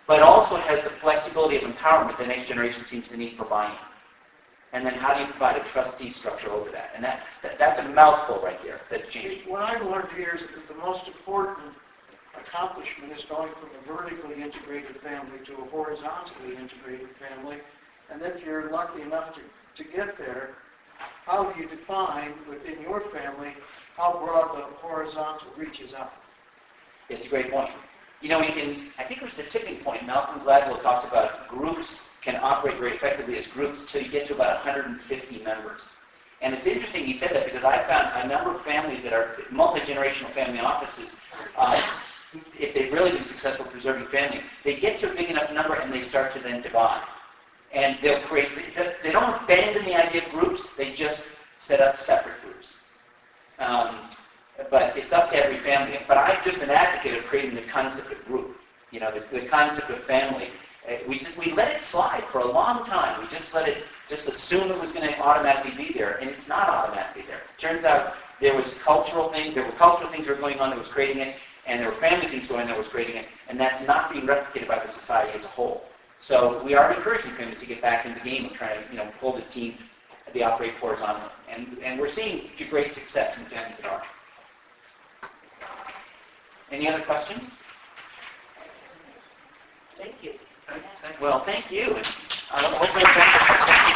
but also has the flexibility of empowerment the next generation seems to need for buy-in. And then how do you provide a trustee structure over that? And that, that that's a mouthful right there that's changing. What I've learned here is that the most important accomplishment is going from a vertically integrated family to a horizontally integrated family. And if you're lucky enough to, to get there, how do you define within your family how broad the horizontal reaches out? It's a great point. You know, in, I think it was the tipping point, Malcolm Gladwell talks about groups can operate very effectively as groups until you get to about 150 members. And it's interesting he said that because I found a number of families that are multi-generational family offices, uh, if they've really been successful preserving family, they get to a big enough number and they start to then divide. And they'll create, they don't abandon the idea of groups, they just set up separate groups. Um, but it's up to every family. But I'm just an advocate of creating the concept of group, you know, the, the concept of family. Uh, we just we let it slide for a long time. We just let it just assume it was going to automatically be there, and it's not automatically there. It Turns out there was cultural things, there were cultural things that were going on that was creating it, and there were family things going on that was creating it, and that's not being replicated by the society as a whole. So we are encouraging families to get back in the game of trying to, you know, pull the team, the operate horizontally, and and we're seeing great success in families that are. Any other questions? Thank you. Well, thank you. and I hope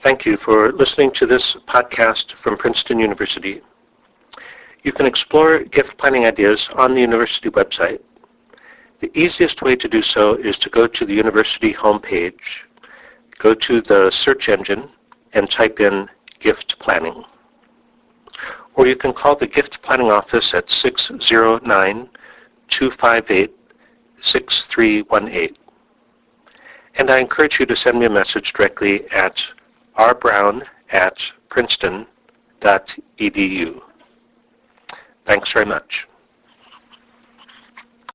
Thank you for listening to this podcast from Princeton University. You can explore gift planning ideas on the university website. The easiest way to do so is to go to the university homepage, go to the search engine, and type in gift planning. Or you can call the gift planning office at 609-258-6318. And I encourage you to send me a message directly at rbrown at princeton.edu. Thanks very much.